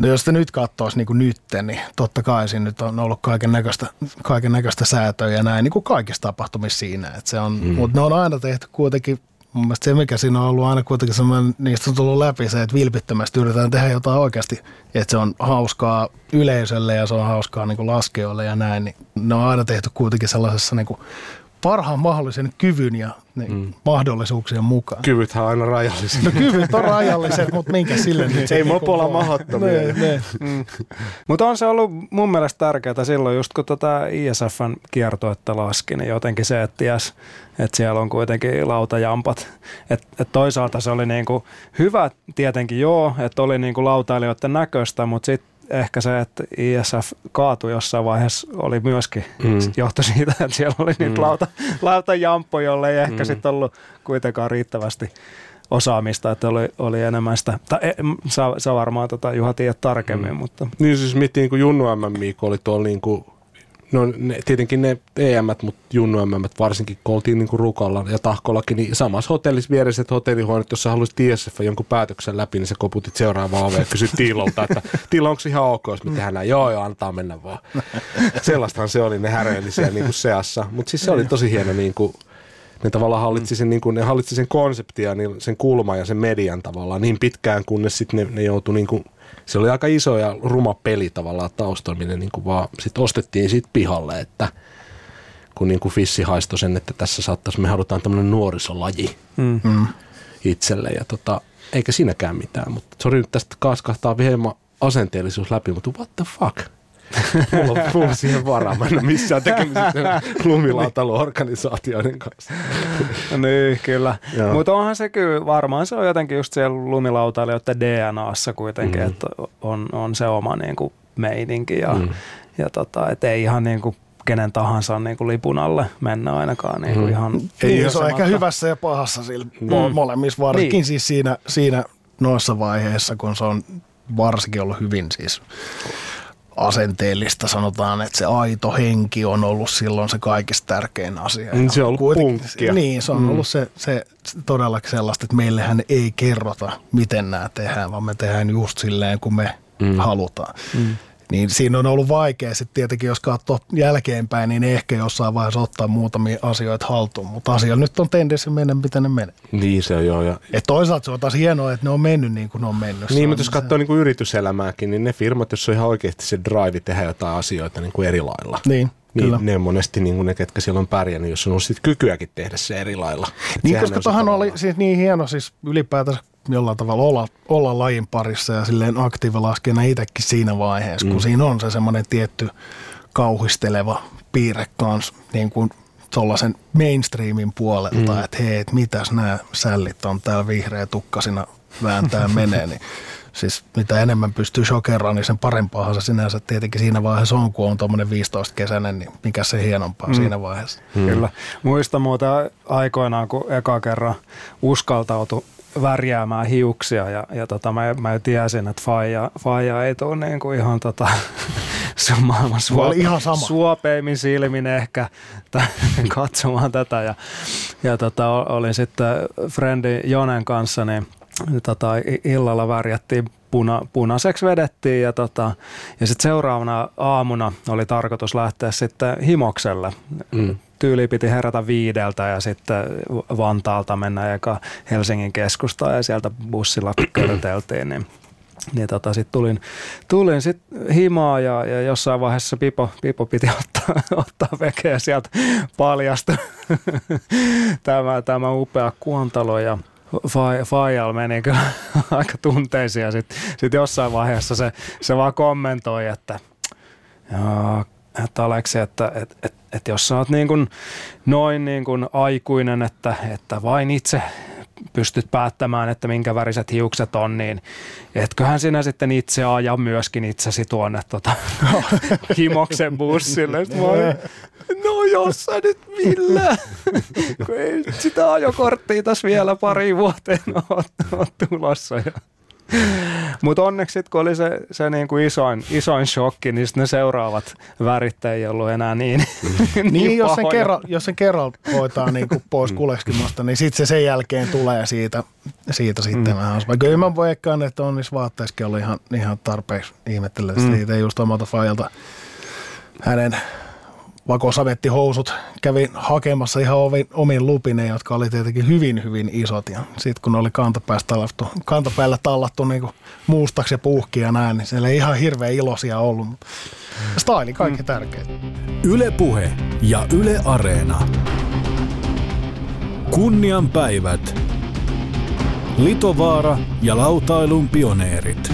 A: No jos te nyt katsoisi niin nytten, niin totta kai siinä nyt on ollut kaiken näköistä, kaiken näköistä säätöä ja näin, niin kuin kaikissa tapahtumissa siinä. Että se on, mm. Mutta ne on aina tehty kuitenkin mun mielestä se, mikä siinä on ollut aina kuitenkin semmoinen, niistä on tullut läpi se, että vilpittömästi yritetään tehdä jotain oikeasti, että se on hauskaa yleisölle ja se on hauskaa niin laskijoille ja näin, niin ne on aina tehty kuitenkin sellaisessa niin kuin parhaan mahdollisen kyvyn ja niin, mm. mahdollisuuksien mukaan.
D: Kyvythän on aina rajalliset.
A: No kyvyt on rajalliset, mutta minkä sille nyt?
D: Ei mopolla mahdottomia. Ne, ne.
C: Mm. Mutta on se ollut mun mielestä tärkeää silloin, just kun tota ISFn kiertoetta laski, niin jotenkin se, että ties, että siellä on kuitenkin lautajampat. Et, et toisaalta se oli niinku hyvä tietenkin joo, että oli niinku lautailijoiden näköistä, mutta sitten ehkä se, että ISF kaatui jossain vaiheessa, oli myöskin mm. johto siitä, että siellä oli niitä mm. lauta, lautajamppoja, jolle ei ehkä mm. sitten ollut kuitenkaan riittävästi osaamista, että oli, oli enemmän sitä, tai e, sä, sä varmaan tota, Juha tiedät tarkemmin, mm. mutta...
D: Niin siis miettii niin kuin Junnu MM oli tuolla niin kuin No ne, tietenkin ne EM, mutta Junnu MM varsinkin, kun oltiin niin kuin Rukalla ja Tahkollakin, niin samassa hotellissa viereiset hotellihuoneet, jos sä haluaisit TSF jonkun päätöksen läpi, niin sä koputit seuraavaan oveen ja kysyt Tiilolta, että Tiilo, onko ihan ok, jos me tehdään näin? Joo, joo, antaa mennä vaan. Sellaistahan se oli, ne häröili siellä niin kuin seassa. Mutta siis se oli tosi hieno niin kuin, ne tavallaan hallitsi sen, niin kuin, ne hallitsi sen konseptia, niin sen kulman ja sen median tavallaan niin pitkään, kunnes sitten ne, ne joutui niin kuin se oli aika iso ja ruma peli tavallaan taustalla, minne niin kuin vaan sit ostettiin siitä pihalle, että kun niin kuin Fissi haistoi sen, että tässä saattaisi, me halutaan tämmöinen nuorisolaji mm. mm. itselle ja tota, eikä siinäkään mitään, mutta sori nyt tästä kaaskahtaa hieman asenteellisuus läpi, mutta what the fuck? Mulla on mulla siihen varaa. Mä en ole missään tekemisissä lumilautailuorganisaatioiden kanssa.
C: niin, kyllä. Mutta onhan se kyllä, varmaan se on jotenkin just siellä lumilautailijoiden DNAssa kuitenkin, mm. että on, on se oma niin kuin meininki ja, mm. ja tota, et ei ihan niin kuin kenen tahansa niin kuin lipun alle mennä ainakaan niin kuin mm. ihan
A: Ei, se on ehkä hyvässä ja pahassa sillä mm. molemmissa, varsinkin niin. siis siinä, siinä noissa vaiheissa, kun se on varsinkin ollut hyvin siis asenteellista, sanotaan, että se aito henki on ollut silloin se kaikista tärkein asia.
D: Mm, se on ollut punkkia.
A: Niin, se on mm. ollut se, se todellakin sellaista, että meillähän ei kerrota, miten nämä tehdään, vaan me tehdään just silleen, kun me mm. halutaan. Mm. Niin siinä on ollut vaikea sitten tietenkin, jos katsoo jälkeenpäin, niin ehkä jossain vaiheessa ottaa muutamia asioita haltuun. Mutta asia nyt on tendenssi mennä, miten ne menee.
D: Niin se on joo. Ja...
A: Et toisaalta se on taas hienoa, että ne on mennyt niin kuin ne on mennyt.
D: Niin, mutta jos katsoo niin yrityselämääkin, niin ne firmat, jos on ihan oikeasti se drive tehdä jotain asioita niin kuin eri lailla.
A: Niin
D: Niin
A: Kyllä.
D: ne on monesti niin kuin ne, ketkä siellä on pärjännyt, jos on ollut sit kykyäkin tehdä se eri lailla. Et
A: Niin, koska tuohan oli siis niin hieno siis ylipäätänsä jollain tavalla olla, olla lajin parissa ja silleen aktiivilaskijana itsekin siinä vaiheessa, mm. kun siinä on se semmoinen tietty kauhisteleva piirre kans niin kuin tuollaisen mainstreamin puolelta, mm. että hei, et mitäs nämä sällit on täällä vihreä tukkasina vääntää menee, niin siis mitä enemmän pystyy shokeraan, niin sen parempaahan se sinänsä tietenkin siinä vaiheessa on, kun on tuommoinen 15-kesäinen, niin mikä se hienompaa mm. siinä vaiheessa.
C: Hmm. Kyllä. Muista muuten aikoinaan, kun eka kerran uskaltautui värjäämään hiuksia ja, ja tota, mä, mä tiesin, että faija, faija ei tule niin kuin ihan tota, se on maailman suope,
A: ihan sama.
C: suopeimmin silmin ehkä katsomaan tätä ja, ja tota, olin sitten frendi Jonen kanssa, niin tota, i- illalla värjättiin puna, punaiseksi vedettiin ja, tota, ja sitten seuraavana aamuna oli tarkoitus lähteä sitten himokselle. Mm. Tyyli piti herätä viideltä ja sitten Vantaalta mennä eka Helsingin keskustaan ja sieltä bussilla körteltiin, niin niin tota, sitten tulin, tulin sit himaa ja, ja, jossain vaiheessa Pipo, Pipo piti ottaa, ottaa vekeä sieltä paljasta tämä, tämä upea kuontalo ja Faijal meni kyllä aika tunteisiin ja sitten sit jossain vaiheessa se, se vaan kommentoi, että että Aleksi, että et, et, et jos sä oot niin kuin noin niin kuin aikuinen, että, että vain itse pystyt päättämään, että minkä väriset hiukset on, niin etköhän sinä sitten itse aja myöskin itsesi tuonne tota, himoksen bussille. Olin, no jos sä nyt millä, kun ei sitä ajokorttia tässä vielä pari vuoteen ole tulossa. Ja mutta onneksi sit, kun oli se, se niinku isoin, isoin shokki, niin ne seuraavat värit ei ollut enää niin, niin,
A: Niin, jos, sen kerran, jos sen kerran hoitaa niin kuin pois kuleskimasta, niin sitten se sen jälkeen tulee siitä, siitä sitten mm. vähän. Vaikka mä veikkaan, että on niissä vaatteissakin ollut ihan, ihan tarpeeksi ihmettellä mm. siitä just omalta fajalta hänen vakosavettihousut kävi hakemassa ihan omin, omin lupineen, jotka oli tietenkin hyvin, hyvin isot. Ja sitten kun ne oli kantapäästä tallattu, kantapäällä tallattu niin kuin muustaksi ja puhki ja näin, niin siellä ei ihan hirveän iloisia ollut. Mutta Staili kaikki mm. tärkeintä.
B: Yle Puhe ja Yle Areena. Kunnian päivät. Litovaara ja lautailun pioneerit.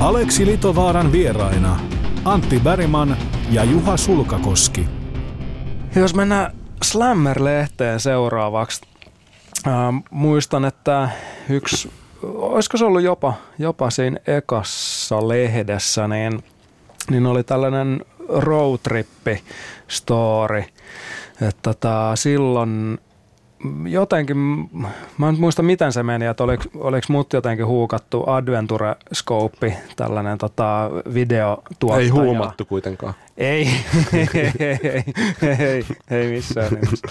B: Aleksi Litovaaran vieraina Antti Bäriman ja Juha Sulkakoski.
C: Jos mennään Slammer-lehteen seuraavaksi. Äh, muistan, että yksi, olisiko se ollut jopa, jopa siinä ekassa lehdessä, niin, niin oli tällainen roadtrippi story. Että tota, silloin jotenkin, mä en muista miten se meni, että oliko, oliko mut jotenkin huukattu Adventure Scope, tällainen tota, videotuottaja.
D: Ei huumattu kuitenkaan.
C: Ei, ei, ei, ei, ei missään nimessä.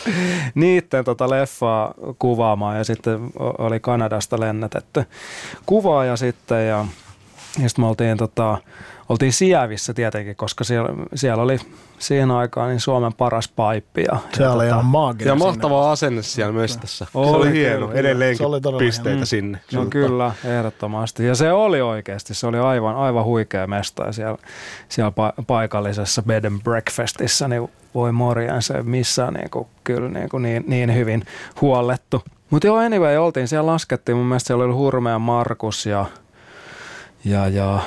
C: Niitten tota leffaa kuvaamaan ja sitten oli Kanadasta lennätetty kuvaaja sitten ja, ja sitten me oltiin, tota, oltiin Sievissä tietenkin, koska siellä, siellä oli siihen aikaan niin Suomen paras paippi. Ja,
A: Se
C: ja
A: oli ihan maaginen.
D: Ja
A: sinne.
D: mahtava asenne siellä mestassa.
C: Oli
D: se oli hieno.
C: kyllä.
D: Edelleenkin
A: Se oli
D: pisteitä
A: hieno.
D: sinne.
C: No kyllä, ehdottomasti. Ja se oli oikeasti, se oli aivan, aivan huikea mesta ja siellä, siellä pa- paikallisessa bed and breakfastissa, niin voi morjaan se missään niin kuin, kyllä niin, kuin niin, niin hyvin huollettu. Mutta joo, anyway, oltiin siellä laskettiin, mun mielestä siellä oli Hurmea Markus ja ja, ja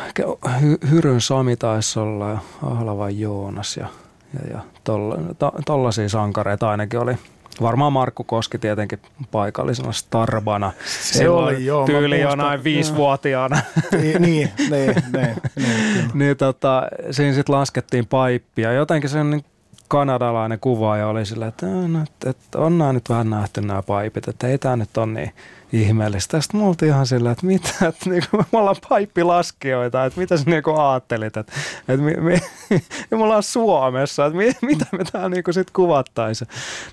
C: Hy- Hyryn Sami taisi olla ja Ahlava Joonas ja, ja, ja tolla, to, tollaisia sankareita ainakin oli. Varmaan Markku Koski tietenkin paikallisena starbana.
A: Se
C: Silloin
A: oli, joo,
C: Tyyli jonain viisivuotiaana.
A: niin, niin, niin, niin, niin,
C: niin tota, siinä sitten laskettiin paippia. Jotenkin se niin kanadalainen kuvaaja oli sillä, että, "Ää, no, että, että on nämä nyt vähän nähty nämä paipit, että ei tämä nyt ole niin ihmeellistä. Sitten me oltiin ihan sillä, että mitä, että niin kuin, me ollaan paippilaskijoita, että mitä sä niin ajattelit, että, että mi, ja me ollaan Suomessa, että mi, mitä me täällä niin kuin sit kuvattaisiin.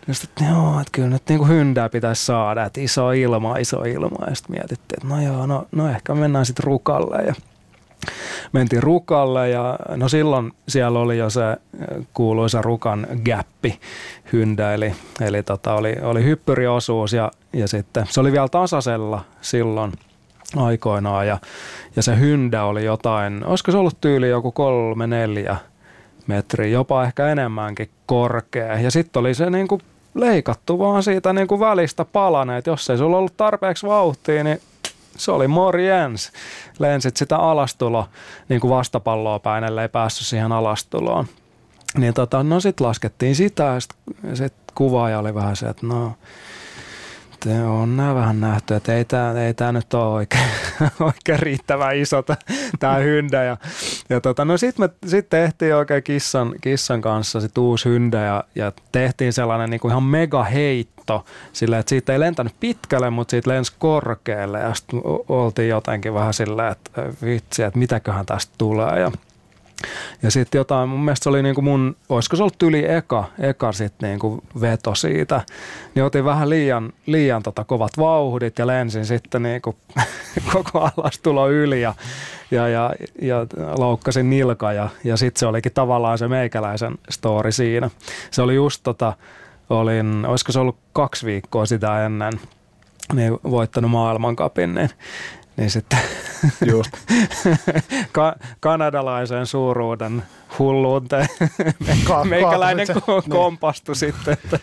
C: Ja sitten, että joo, että kyllä nyt niin kuin hyndää pitäisi saada, että iso ilma, iso ilma. Ja sitten mietittiin, että no joo, no, no ehkä mennään sitten rukalle ja mentiin Rukalle ja no silloin siellä oli jo se äh, kuuluisa Rukan gappi hyndä, eli, eli tota oli, oli hyppyriosuus ja, ja sitten se oli vielä tasaisella silloin aikoinaan ja, ja se hyndä oli jotain, olisiko se ollut tyyli joku kolme, neljä metriä, jopa ehkä enemmänkin korkea. Ja sitten oli se niin kuin leikattu vaan siitä niin kuin välistä palaneet. Jos ei sulla ollut tarpeeksi vauhtia, niin se oli morjens. Lensit sitä alastulo niin kuin vastapalloa päin, ellei päässyt siihen alastuloon. Niin tota, no sit laskettiin sitä ja sit, sit kuvaaja oli vähän se, että no on nämä vähän nähty, että ei tämä ei tää nyt ole oikein, oikein riittävän iso tämä hyndä. Ja, ja tota, no sitten me sit tehtiin oikein kissan, kissan kanssa sit uusi hyndä ja, ja tehtiin sellainen niinku ihan mega heitto sillä, että siitä ei lentänyt pitkälle, mutta siitä lensi korkealle ja sitten oltiin jotenkin vähän silleen, että vitsi, että mitäköhän tästä tulee. Ja ja sitten jotain, mun mielestä se oli niinku mun, olisiko se ollut yli eka, eka sitten niinku veto siitä, niin otin vähän liian, liian tota kovat vauhdit ja lensin sitten niinku koko alastulo yli ja, ja, ja, ja loukkasin nilka ja, ja sitten se olikin tavallaan se meikäläisen story siinä. Se oli just tota, olin, olisiko se ollut kaksi viikkoa sitä ennen, niin voittanut maailmankapin, niin niin sitten Just. ka- kanadalaisen suuruuden hulluuteen Ka- meikäläinen ko- kompastui niin. sitten. Että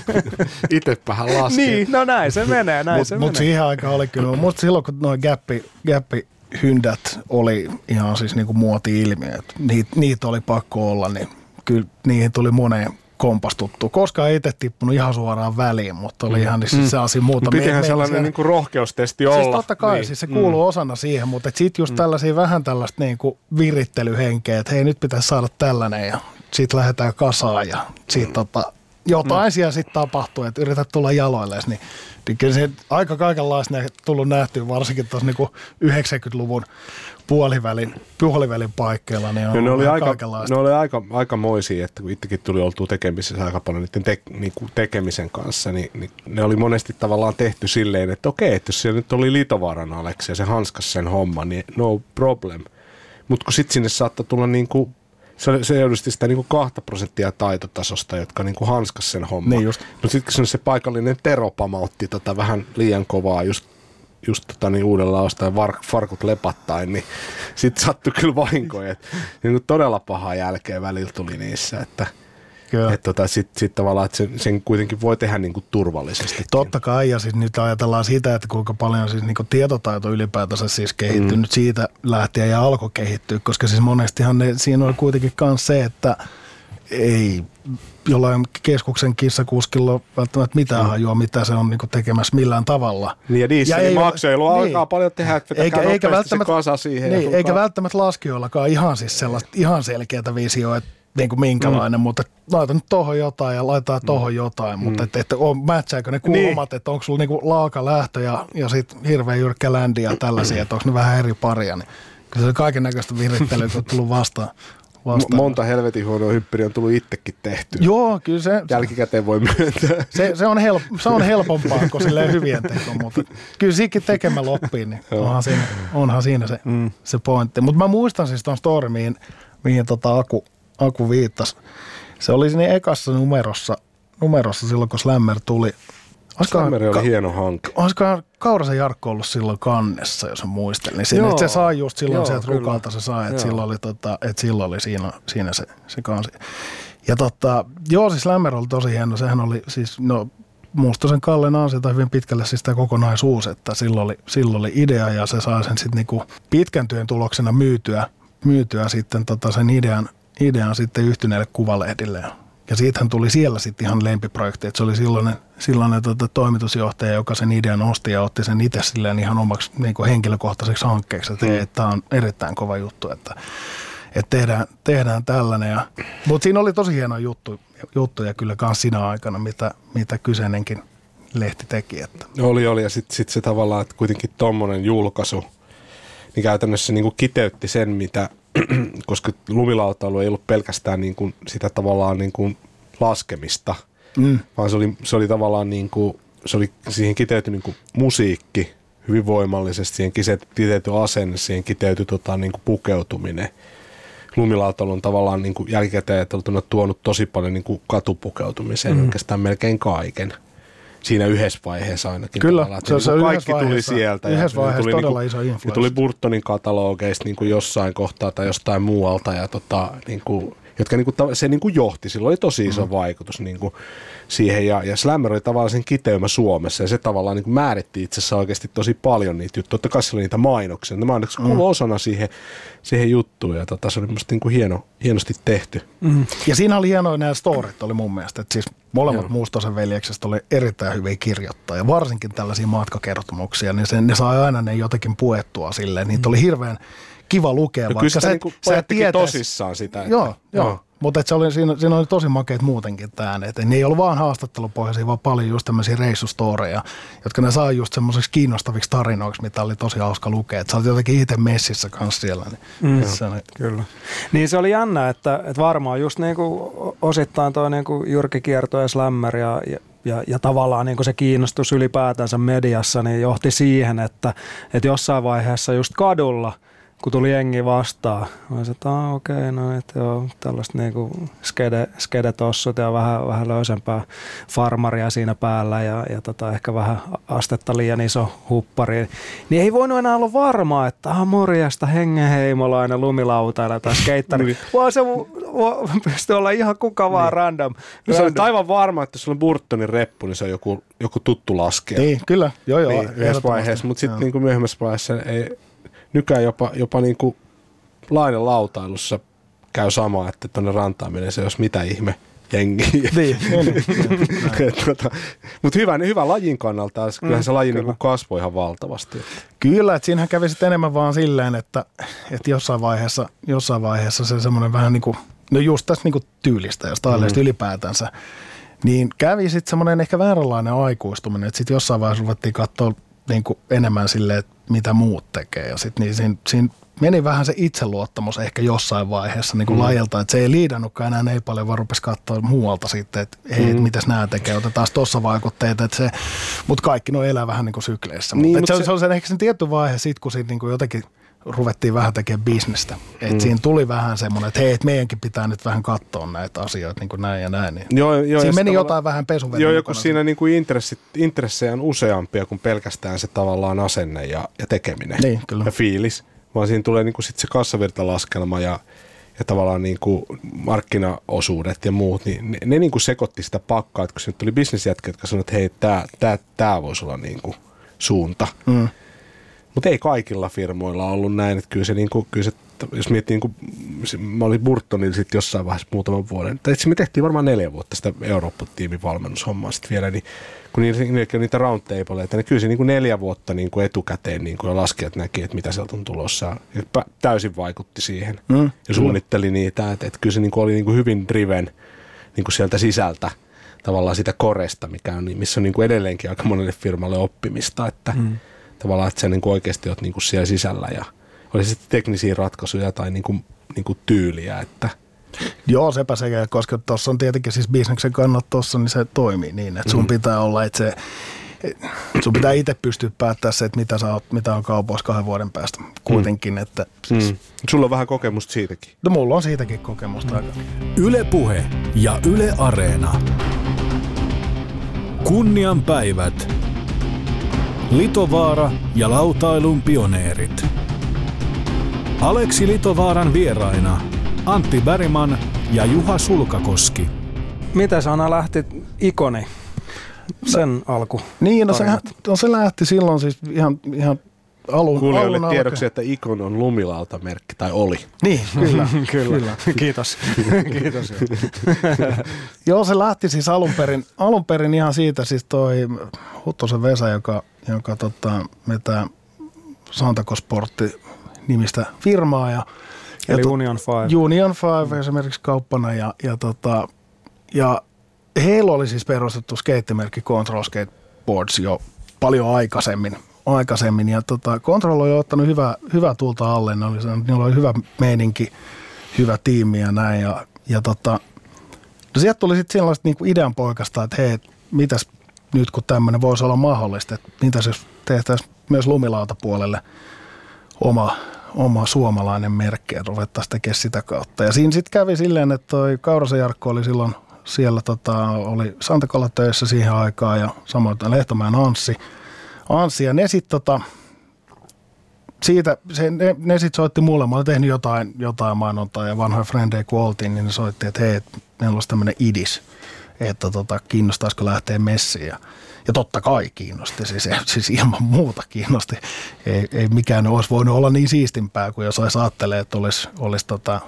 D: Itsepähän laski.
C: Niin, no näin se menee, näin
A: mut,
C: se
A: mut
C: menee.
A: siihen aikaan oli kyllä, mutta silloin kun noin gappi, gappi hyndät oli ihan siis niinku muoti-ilmiö, että niitä, niitä oli pakko olla, niin kyllä niihin tuli moneen kompastuttu. Koska ei itse tippunut ihan suoraan väliin, mutta oli mm. ihan siis mm. sellaisia muuta.
D: Pitihän me, sellainen niin kuin rohkeustesti olla.
A: Siis totta kai, niin. siis se kuuluu mm. osana siihen, mutta sitten just mm. tällaisia vähän tällaista niin kuin virittelyhenkeä, että hei nyt pitäisi saada tällainen ja sitten lähdetään kasaan ja sitten mm. tota, jotain mm. siellä sitten tapahtuu, että yrität tulla jaloille, niin, niin kyllä se aika kaikenlaista tullut nähtyä, varsinkin tuossa niin 90-luvun puolivälin, puolivälin paikkeilla, niin on
D: no,
A: ne
D: oli aika,
A: kaikenlaista.
D: ne oli aika, aika moisia, että kun itsekin tuli oltua tekemisissä aika paljon niiden te, niin kuin tekemisen kanssa, niin, niin, ne oli monesti tavallaan tehty silleen, että okei, että jos siellä nyt oli Litovaaran Aleksi ja se hanskas sen homman, niin no problem. Mutta kun sitten sinne saattoi tulla niin kuin se, se edusti sitä niin kuin kahta prosenttia taitotasosta, jotka niin kuin hanskas sen homman.
A: Niin just.
D: Mutta sitten kun se paikallinen Tero pamautti tota vähän liian kovaa just just tota, niin uudella ostaen var, farkut lepattain, niin sitten sattui kyllä vahinkoja. Et, niin todella pahaa jälkeen välillä tuli niissä, että että tota, sitten sit tavallaan, että sen, sen kuitenkin voi tehdä niin kuin turvallisesti.
A: Totta kai, ja siis nyt ajatellaan sitä, että kuinka paljon siis niin kuin tietotaito ylipäätänsä siis kehittynyt mm. siitä lähtien ja alkoi kehittyä, koska siis monestihan ne, siinä oli kuitenkin myös se, että ei jollain keskuksen kissakuskilla välttämättä mitään mm. hajua, mitä se on niinku tekemässä millään tavalla.
D: Niin ja dieselin maksailu niin, alkaa paljon tehdä, että
A: eikä, eikä välttämättä,
D: se kasa siihen.
A: Niin, eikä välttämättä laskijoillakaan ihan siis sellaista ihan selkeää visioa, että niin kuin minkälainen, mm. mutta laita nyt tohon jotain ja laitetaan tohon mm. jotain, mutta mm. että, että on, matchääkö ne kulmat, niin. että onko sulla niinku laaka lähtö ja, ja sitten hirveän jyrkkä ländi ja tällaisia, että onko ne vähän eri paria, niin kyllä se kaiken näköistä virittelyä on tullut vastaan
D: vastaan. Monta helvetin huonoa hyppyriä on tullut itsekin tehty.
A: Joo, kyllä se...
D: Jälkikäteen voi myöntää.
A: Se, se, on, help, se on helpompaa kuin silleen hyvien teko, mutta kyllä siikin tekemä loppiin, niin onhan siinä, onhan siinä se, mm. se pointti. Mutta mä muistan siis tuon story, mihin, mihin tota Aku, Aku viittasi. Se oli siinä ekassa numerossa, numerossa silloin, kun Slammer tuli
D: Slammeri oli ka- hieno hanke.
A: Olisikohan Kaurasen Jarkko ollut silloin kannessa, jos muistelin. Niin sinne, se sai just silloin Joo, sieltä rukalta se sai, että silloin oli, tota, että silloin oli siinä, siinä se, se kansi. Ja tota, joo, siis Slammer oli tosi hieno. Sehän oli siis, no musta sen Kallen ansiota hyvin pitkälle siis tämä kokonaisuus, että silloin oli, silloin oli idea ja se sai sen sitten niinku pitkän työn tuloksena myytyä, myytyä sitten tota sen idean, idean sitten yhtyneelle kuvalehdille ja siitähän tuli siellä sitten ihan lempiprojekti, että se oli silloinen, silloinen tota, toimitusjohtaja, joka sen idean nosti ja otti sen itse silleen ihan omaksi niin kuin henkilökohtaiseksi hankkeeksi, että mm. tämä on erittäin kova juttu, että, että tehdään, tehdään tällainen. Ja, mutta siinä oli tosi hieno juttu, juttuja kyllä myös siinä aikana, mitä, mitä kyseinenkin lehti teki. Että.
D: Oli, oli ja sitten sit se tavallaan, että kuitenkin tuommoinen julkaisu, niin käytännössä niin kuin kiteytti sen, mitä koska lumilautailu ei ollut pelkästään niin kuin sitä tavallaan niin kuin laskemista, mm. vaan se oli, se oli tavallaan niin kuin, se oli siihen kiteyty niin kuin musiikki hyvin voimallisesti, siihen kiteyty asenne, siihen kiteyty tota, niin kuin pukeutuminen. Lumilautailu on tavallaan niin kuin jälkikäteen tuonut tosi paljon niin kuin katupukeutumiseen mm. oikeastaan melkein kaiken siinä yhdessä vaiheessa ainakin.
A: Kyllä, se, se,
D: niin kaikki tuli sieltä.
A: Yhdessä vaiheessa tuli todella
D: niin
A: iso influenssi.
D: tuli Burtonin katalogeista niin kuin jossain kohtaa tai jostain muualta ja tota, niin kuin jotka niin kuin, se niin kuin johti. Sillä oli tosi iso mm. vaikutus niin kuin siihen ja, ja Slammer oli tavallaan sen kiteymä Suomessa ja se tavallaan niin kuin määritti itse asiassa oikeasti tosi paljon niitä juttuja. Totta kai oli niitä mainoksia. Ne mainokset mm. osana siihen, siihen juttuun ja tota, se oli musta niin kuin hieno, hienosti tehty.
A: Mm. Ja siinä oli hienoja nämä storit oli mun mielestä. Että siis molemmat Mustosen veljeksestä oli erittäin hyviä kirjoittaa ja varsinkin tällaisia matkakertomuksia, niin se, ne sai aina ne jotenkin puettua silleen. Niitä mm. oli hirveän kiva lukea,
D: ja vaikka sä, niin sä tietäis... tosissaan sitä. Että,
A: joo, joo. joo. Mutta se oli, siinä, siinä oli tosi makeet muutenkin tämä, että ne ei ollut vaan haastattelupohjaisia, vaan paljon just tämmöisiä reissustoreja, jotka ne saa just semmoiseksi kiinnostaviksi tarinoiksi, mitä oli tosi hauska lukea. Että sä olet jotenkin itse messissä kanssa siellä. Niin,
C: mm, se oli. Kyllä. Niin se oli jännä, että, että varmaan just niin kuin osittain tuo niin kuin Jyrki Kierto ja Slammer ja, ja ja, ja tavallaan niin kuin se kiinnostus ylipäätänsä mediassa niin johti siihen, että, että jossain vaiheessa just kadulla – kun tuli jengi vastaan, mä sanoin, että okei, okay, no että joo, tällaista niinku skede, skedetossut ja vähän, vähän löysempää farmaria siinä päällä ja, ja tota, ehkä vähän astetta liian iso huppari. Niin ei voinut enää olla varmaa, että ah, morjesta hengenheimolainen lumilautailla tai skeittari, niin. vaan se pystyy olla ihan kuka vaan niin. random.
D: No, se on aivan varma, että jos sulla on Burtonin reppu, niin se on joku, joku tuttu laskea.
A: Niin, kyllä, joo joo. Niin,
D: yhdessä vaiheessa, mutta sitten niin myöhemmässä vaiheessa ei, nykyään jopa, jopa niin kuin lautailussa käy sama, että tuonne rantaan menee se jos mitä ihme jengi. Niin, niin, niin. tota, Mutta hyvä, hyvä lajin kannalta, kyllähän se mm, laji niin kasvoi ihan valtavasti.
A: Kyllä, että siinähän kävi sitten enemmän vaan silleen, että, että jossain, vaiheessa, jossain vaiheessa se semmoinen vähän niin kuin, no just tässä niin kuin tyylistä ja styleista mm. ylipäätänsä, niin kävi sitten semmoinen ehkä vääränlainen aikuistuminen, että sitten jossain vaiheessa ruvettiin katsoa niin kuin enemmän silleen, että mitä muut tekee. Ja sitten niin siinä, siinä meni vähän se itseluottamus ehkä jossain vaiheessa niin kuin mm. laajalta, että se ei liidannutkaan enää ei paljon, vaan rupesi katsoa muualta sitten, että hei, mm. mitäs nämä tekee, otetaan tuossa vaikutteita, että se, mutta kaikki no elää vähän niin kuin sykleissä. Niin, mutta se, se, se, on sen, ehkä sen tietty vaihe sitten, kun siitä niin kuin jotenkin ruvettiin vähän tekemään bisnestä. Et mm. Siinä tuli vähän semmoinen, että hei, et meidänkin pitää nyt vähän katsoa näitä asioita niin kuin näin ja näin. Niin joo, joo, siinä meni jotain vähän pesuveden
D: Joo, joku siinä niin kuin intressit, intressejä on useampia kuin pelkästään se tavallaan asenne ja, ja tekeminen
A: niin, kyllä.
D: ja fiilis. Vaan siinä tulee niin kuin sit se kassavirtalaskelma ja, ja tavallaan niin kuin markkinaosuudet ja muut, niin ne, ne niin kuin sekoitti sitä pakkaa, että kun sinne tuli bisnesjätkä, jotka sanoivat, että hei, tämä voisi olla niin kuin suunta. Mm mutta ei kaikilla firmoilla ollut näin, että kyllä se, niin kuin, kyllä se jos miettii, niin kuin, mä olin Burtonilla sitten jossain vaiheessa muutaman vuoden, tai itse me tehtiin varmaan neljä vuotta sitä Eurooppa-tiimin valmennushommaa sitten vielä, niin kun niitä, niitä roundtableita, niin kyllä se niin kuin neljä vuotta niin kuin etukäteen niin kuin laskijat näki, että mitä sieltä on tulossa, ja täysin vaikutti siihen, mm. ja suunnitteli niitä, että, että kyllä se niin kuin oli niin kuin hyvin driven niin kuin sieltä sisältä, tavallaan sitä koresta, mikä on, missä on niin kuin edelleenkin aika monelle firmalle oppimista, että mm tavallaan, että sä niin kuin oikeasti oot niin kuin siellä sisällä ja oli sitten teknisiä ratkaisuja tai niin kuin, niin kuin tyyliä, että
A: Joo, sepä sekä, koska tuossa on tietenkin siis bisneksen kannat tuossa, niin se toimii niin, että sun mm. pitää olla, että se, sun pitää itse pystyä päättämään se, että mitä, sä oot, mitä on kaupoissa kahden vuoden päästä kuitenkin. Mm. Että siis, mm.
D: Sulla on vähän kokemusta siitäkin.
A: No mulla on siitäkin kokemusta mm. aika.
B: Yle Puhe ja Yle Areena. Kunnian päivät Litovaara ja lautailun pioneerit. Aleksi Litovaaran vieraina Antti Bäriman ja Juha Sulkakoski.
C: Miten sana lähti ikoni? Sen no, alku.
A: Niin, no se, no se lähti silloin siis ihan, ihan alun,
D: Kuulijoille alun tiedoksi, alke. että Ikon on lumilautamerkki, tai oli.
A: Niin, kyllä.
C: kyllä. kyllä. Kiitos. Kiitos.
A: Joo, se lähti siis alun perin, alun perin ihan siitä siis toi Huttosen Vesa, joka, joka tota, metää Santako Sportti nimistä firmaa. Ja,
C: Eli
A: ja to,
C: Union Five.
A: Union Five mm. esimerkiksi kauppana ja, ja, tota, ja heillä oli siis perustettu skeittimerkki Control Skateboards jo paljon aikaisemmin aikaisemmin. Ja tota, Control oli ottanut hyvä, hyvä tulta alle. Ne oli, niillä oli hyvä meininki, hyvä tiimi ja näin. Ja, ja tota, no sieltä tuli sitten sellaista niinku idean poikasta, että hei, mitäs nyt kun tämmöinen voisi olla mahdollista, että mitäs jos tehtäisiin myös lumilautapuolelle oma, oma suomalainen merkki ja ruvettaisiin tekemään sitä kautta. Ja siinä sitten kävi silleen, että toi Kaurasen Jarkko oli silloin siellä tota, oli Santakolla töissä siihen aikaan ja samoin Lehtomäen Anssi – Anssi. Ja ne sitten tota, siitä, se, ne, ne sitten soitti mulle, mä olin tehnyt jotain, jotain mainontaa ja vanhoja frendejä kun oltiin, niin ne soitti, että hei, meillä olisi tämmöinen idis, että tota, kiinnostaisiko lähteä messiin. Ja, ja totta kai kiinnosti, siis, siis ilman muuta kiinnosti. Ei, ei mikään olisi voinut olla niin siistimpää kuin jos olisi ajattelee, että olisi, olisi tota,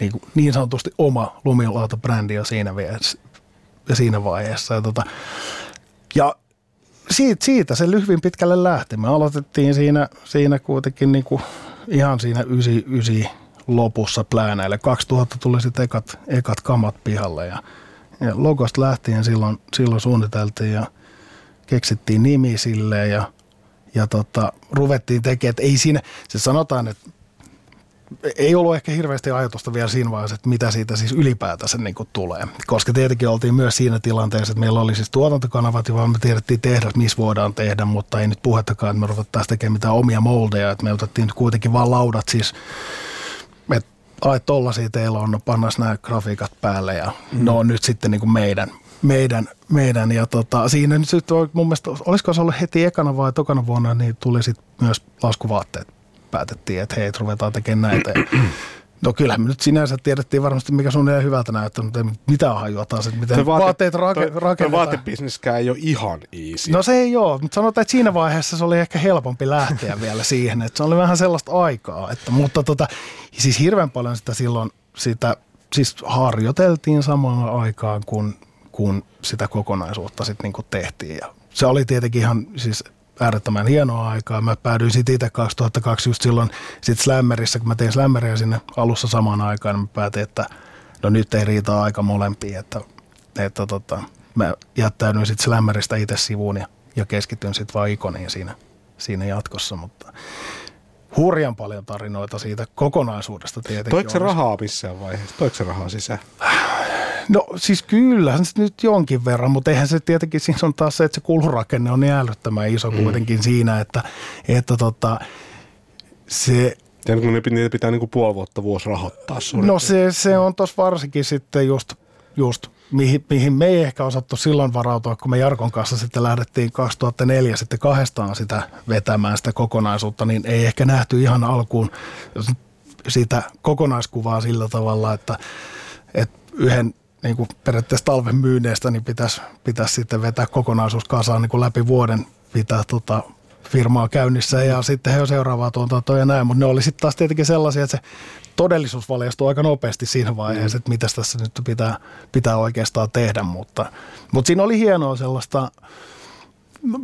A: niin, kuin, niin sanotusti oma lumilautabrändi jo siinä, vaiheessa, siinä vaiheessa. Ja, tota, ja siitä, siitä se hyvin pitkälle lähti. Me aloitettiin siinä, siinä kuitenkin niin kuin ihan siinä 99 lopussa pläänäille. 2000 tuli sitten ekat, ekat kamat pihalle ja, ja logosta lähtien silloin, silloin suunniteltiin ja keksittiin nimi silleen ja, ja tota, ruvettiin tekemään, että ei siinä, se sanotaan, että ei ollut ehkä hirveästi ajatusta vielä siinä vaiheessa, että mitä siitä siis ylipäätänsä niin kuin tulee. Koska tietenkin oltiin myös siinä tilanteessa, että meillä oli siis tuotantokanavat, vaan me tiedettiin tehdä, missä voidaan tehdä, mutta ei nyt puhettakaan, että me ruvettaisiin tekemään mitään omia moldeja. Että me otettiin nyt kuitenkin vaan laudat siis, että ai tollasia teillä on, no pannas nämä grafiikat päälle ja mm. no on nyt sitten niin kuin meidän, meidän, meidän. Ja tota, siinä nyt sitten mun mielestä, olisiko se ollut heti ekana vai tokana vuonna, niin tuli sitten myös laskuvaatteet päätettiin, että hei, ruvetaan tekemään näitä. No kyllähän me nyt sinänsä tiedettiin varmasti, mikä sun ei hyvältä näyttää, mutta ei mitään hajua taas, että miten vaate, vaatteet rake, toi, rakennetaan. Toi
D: vaatebisneskään ei ole ihan easy.
A: No se ei ole, mutta sanotaan, että siinä vaiheessa se oli ehkä helpompi lähteä vielä siihen, että se oli vähän sellaista aikaa. Että, mutta tota, siis hirveän paljon sitä silloin, sitä, siis harjoiteltiin samaan aikaan, kun, kun sitä kokonaisuutta sitten niin tehtiin. Ja se oli tietenkin ihan siis äärettömän hienoa aikaa. Mä päädyin sitten itse 2002 just silloin sit Slammerissa, kun mä tein Slammeria sinne alussa samaan aikaan, niin mä päätin, että no nyt ei riitä aika molempiin, että, että tota, mä jättäydyin sitten Slammerista itse sivuun ja, ja keskityn sitten vaan ikoniin siinä, siinä jatkossa, mutta hurjan paljon tarinoita siitä kokonaisuudesta tietenkin.
D: Toiko se rahaa missään vaiheessa? Toiko se rahaa sisään?
A: No siis kyllähän se nyt jonkin verran, mutta eihän se tietenkin, siinä on taas se, että se kulurakenne on niin älyttömän iso mm. kuitenkin siinä, että, että tota, se
D: ja kun niitä pitää niin kuin puoli vuotta vuosi rahoittaa.
A: No se, se on tuossa varsinkin sitten just, just mihin, mihin me ei ehkä osattu silloin varautua, kun me Jarkon kanssa sitten lähdettiin 2004 sitten kahdestaan sitä vetämään sitä kokonaisuutta, niin ei ehkä nähty ihan alkuun sitä kokonaiskuvaa sillä tavalla, että, että yhden niin kuin periaatteessa talven myynneistä, niin pitäisi, pitäisi sitten vetää kokonaisuus kasaan niin kuin läpi vuoden pitää tota, firmaa käynnissä ja sitten he on seuraavaa tuotantoa ja näin, mutta ne oli sitten taas tietenkin sellaisia, että se todellisuus valjastuu aika nopeasti siinä vaiheessa, mm. että mitä tässä nyt pitää, pitää oikeastaan tehdä, mutta, mutta siinä oli hienoa sellaista,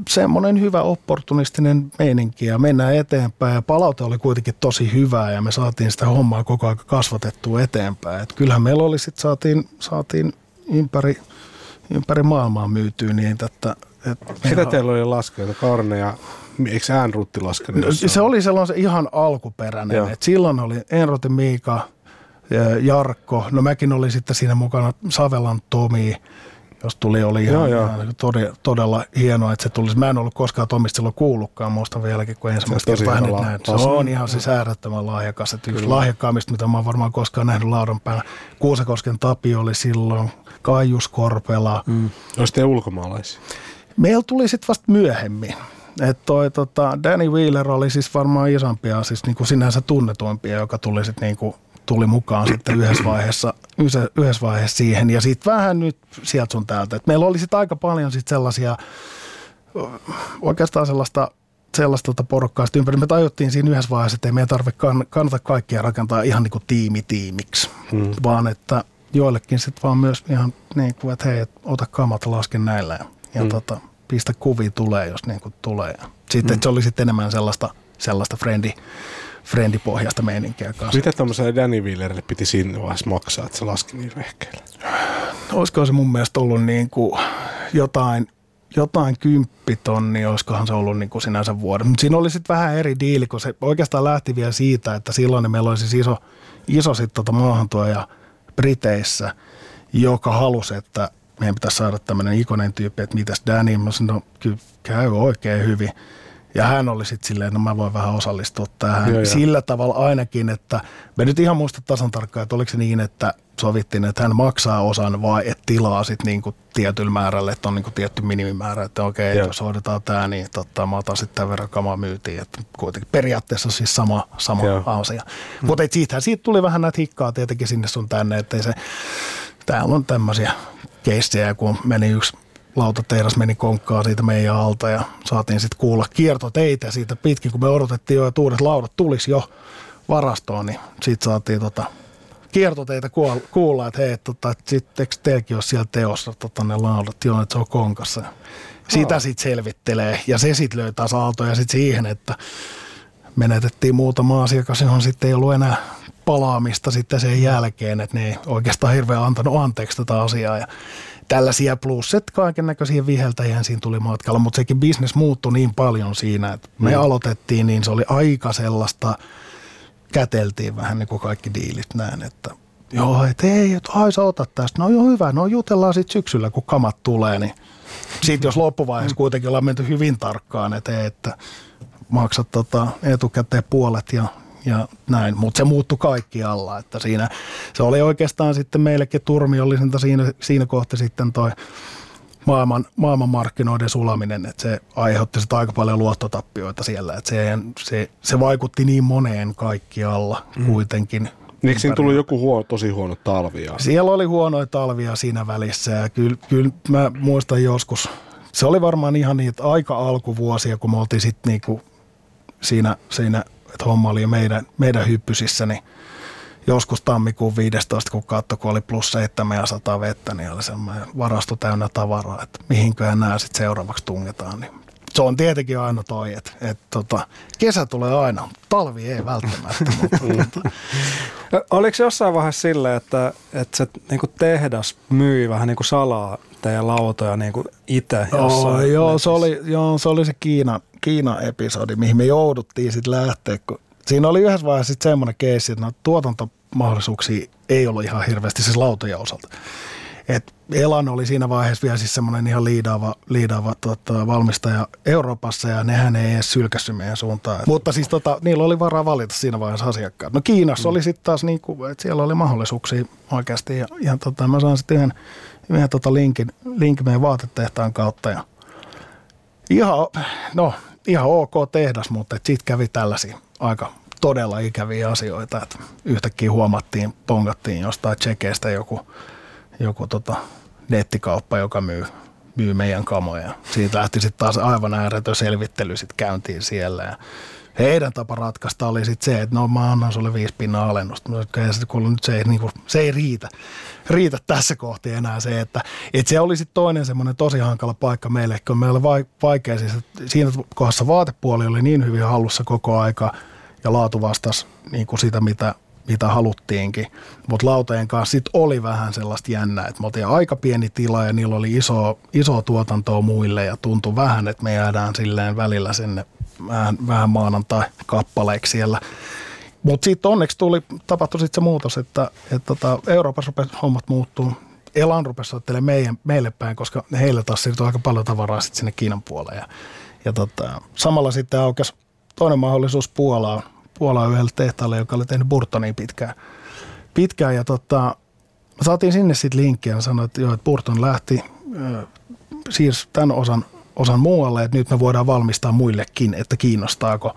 A: semmoinen hyvä opportunistinen meininki ja mennään eteenpäin ja palaute oli kuitenkin tosi hyvää ja me saatiin sitä hommaa koko ajan kasvatettua eteenpäin. Et kyllähän meillä oli sitten saatiin, saatiin ympäri, ympäri maailmaa myytyä niin, että, että
D: Sitä teillä oli laskeutu, Karne ja eikö Äänrutti laskenut?
A: No, se oli sellainen ihan alkuperäinen. Et silloin oli Enrotin Miika, Jarkko, no mäkin olin sitten siinä mukana Savelan Tomi, jos tuli, oli ihan, joo, ihan todella, todella hienoa, että se tulisi. Mä en ollut koskaan Tomista silloin kuullutkaan, muistan vieläkin, kun ensimmäistä kertaa hänet näin. Se on ihan siis äärettömän lahjakas. Että yksi lahjakkaammista, mitä mä oon varmaan koskaan nähnyt laudan päällä. Kuusakosken Tapio oli silloin, Kaijus Korpela. Mm.
D: Olisitte ulkomaalaisia?
A: Meillä tuli sitten vasta myöhemmin. Et toi, tota, Danny Wheeler oli siis varmaan isompia, siis niin kuin sinänsä tunnetuimpia, joka tuli sitten niin kuin tuli mukaan sitten yhdessä vaiheessa, yhdessä vaiheessa siihen. Ja sitten vähän nyt sieltä sun täältä. Et meillä oli sitten aika paljon sitten sellaisia, oikeastaan sellaista sellaista tota porukkaa sitten ympäri. Me tajuttiin siinä yhdessä vaiheessa, että ei meidän tarvitse kannata kaikkia rakentaa ihan niin kuin tiimi tiimiksi, hmm. vaan että joillekin sitten vaan myös ihan niin kuin, että hei, et ota kamat, lasken näillä ja, ja hmm. tota, pistä kuvia tulee, jos niin kuin tulee. Sitten hmm. se oli sitten enemmän sellaista, sellaista frendi, friendipohjasta meininkiä kanssa.
D: Mitä tämmöiselle Danny Wheelerille piti siinä vaiheessa maksaa, että se laski niin vehkeillä?
A: Olisiko se mun mielestä ollut niin kuin jotain, jotain kymppitonni, olisikohan se ollut niin kuin sinänsä vuoden. Mutta siinä oli sitten vähän eri diili, kun se oikeastaan lähti vielä siitä, että silloin meillä oli siis iso, iso sitten tota maahantuoja Briteissä, joka halusi, että meidän pitäisi saada tämmöinen ikonen tyyppi, että mitäs Danny, mä sanoin, no kyllä käy oikein hyvin. Ja hän oli sitten silleen, että no mä voin vähän osallistua tähän. Joo, Sillä tavalla ainakin, että me nyt ihan muista tasan tarkkaan, että oliko se niin, että, sovittiin, että hän maksaa osan vai et tilaa sitten niinku tietyllä määrällä, että on niinku tietty minimimäärä, että okei, okay, jos hoidetaan tämä, niin totta, mä otan sitten tämän verran kamaa myytiin, että kuitenkin periaatteessa siis sama, sama
E: Joo.
A: asia. Mm. Mutta siitähän siitä tuli vähän näitä hikkaa tietenkin sinne sun tänne, että se, täällä on tämmöisiä keissejä, kun meni yksi lautatehdas meni konkkaan siitä meidän alta ja saatiin sitten kuulla kiertoteitä siitä pitkin, kun me odotettiin jo, että uudet laudat tulisi jo varastoon, niin sitten saatiin tota, kiertoteitä kuulla, että hei, tota, että sit, eikö teilläkin ole siellä teossa tota, ne laudat, joo, että se on konkassa. Sitä sitten selvittelee ja se sitten löi taas aaltoja sitten siihen, että menetettiin muutama asiakas, johon sitten ei ollut enää palaamista sitten sen jälkeen, että ne ei oikeastaan hirveän antanut anteeksi tätä asiaa ja tällaisia plus, että kaiken näköisiä viheltäjiä siinä tuli matkalla, mutta sekin bisnes muuttui niin paljon siinä, että me mm. aloitettiin, niin se oli aika sellaista, käteltiin vähän niin kuin kaikki diilit näin, että joo, että ei, että ai sä otat tästä, no joo hyvä, no jutellaan sitten syksyllä, kun kamat tulee, niin sitten jos loppuvaiheessa kuitenkin ollaan menty hyvin tarkkaan, että, että maksat tota etukäteen puolet ja, ja näin, mutta se muuttui kaikkialla, että siinä se oli oikeastaan sitten meillekin turmiollisinta siinä, siinä kohtaa sitten toi maailman, maailmanmarkkinoiden sulaminen, että se aiheutti sitä aika paljon luottotappioita siellä, että se, se, se vaikutti niin moneen kaikkialla mm. kuitenkin.
E: Eikö siinä tullut joku huono, tosi huono talvi? Ja...
A: Siellä oli huonoja talvia siinä välissä ja kyllä, kyllä mä muistan joskus, se oli varmaan ihan niitä aika alkuvuosia, kun me oltiin sitten niinku siinä, siinä, että homma oli jo meidän, meidän hyppysissä, niin joskus tammikuun 15, kun katsoi, kun oli plus 700 vettä, niin oli semmoinen varasto täynnä tavaraa, että mihinköhän nämä sitten seuraavaksi tungetaan. Niin se on tietenkin aina toi, että, että tota, kesä tulee aina, talvi ei välttämättä. mutta,
C: Oliko jossain vaiheessa sille, että, että se niin tehdas myi vähän niin kuin salaa teidän lautoja niin itse
A: joo, joo, se oli, joo, se oli se Kiina, Kiina-episodi, mihin me jouduttiin sitten lähteä, kun siinä oli yhdessä vaiheessa sitten semmoinen keissi, että no, tuotantomahdollisuuksia ei ollut ihan hirveästi siis lautojen osalta. Et Elan oli siinä vaiheessa vielä siis semmoinen ihan liidaava, liidaava tota, valmistaja Euroopassa ja nehän ei edes sylkässy meidän suuntaan. Et, mutta siis tota, niillä oli varaa valita siinä vaiheessa asiakkaat. No Kiinassa mm. oli sitten taas niin kuin, että siellä oli mahdollisuuksia oikeasti ja, ja tota, mä saan sitten yhden, yhden tota linkin, linkin meidän vaatetehtaan kautta ja ihan, no, ihan ok tehdas, mutta siitä kävi tällaisia aika todella ikäviä asioita, että yhtäkkiä huomattiin, pongattiin jostain tsekeistä joku, joku tota nettikauppa, joka myy, myy meidän kamoja. Siitä lähti sitten taas aivan ääretön selvittely sitten käyntiin siellä ja heidän tapa ratkaista oli sitten se, että no mä annan sulle viisi pinnaa alennusta. Mä sanoin, että nyt se ei, niin kuin, se ei riitä, riitä tässä kohti enää se, että, että se oli sitten toinen semmoinen tosi hankala paikka meille, kun meillä oli vaikea siis, siinä kohdassa vaatepuoli oli niin hyvin hallussa koko aika ja laatu vastasi niin kuin sitä, mitä, mitä haluttiinkin. Mutta lautojen kanssa sit oli vähän sellaista jännää, että me oltiin aika pieni tila ja niillä oli iso, iso tuotantoa muille ja tuntui vähän, että me jäädään silleen välillä sinne vähän, vähän maanantai-kappaleeksi siellä. Mutta sitten onneksi tuli, tapahtui sitten se muutos, että, että tota, Euroopassa rupesi hommat muuttuu. Elan rupesi soittelemaan meidän, meille päin, koska heille taas siirtyi aika paljon tavaraa sitten sinne Kiinan puolelle. Ja, ja tota, samalla sitten aukesi toinen mahdollisuus Puolaan, Puolaan yhdelle tehtaalle, joka oli tehnyt Burtonia pitkään. pitkään ja tota, saatiin sinne sitten linkkiä ja sanoi, että, joo, että Burton lähti, siirsi tämän osan osan muualle, että nyt me voidaan valmistaa muillekin, että kiinnostaako.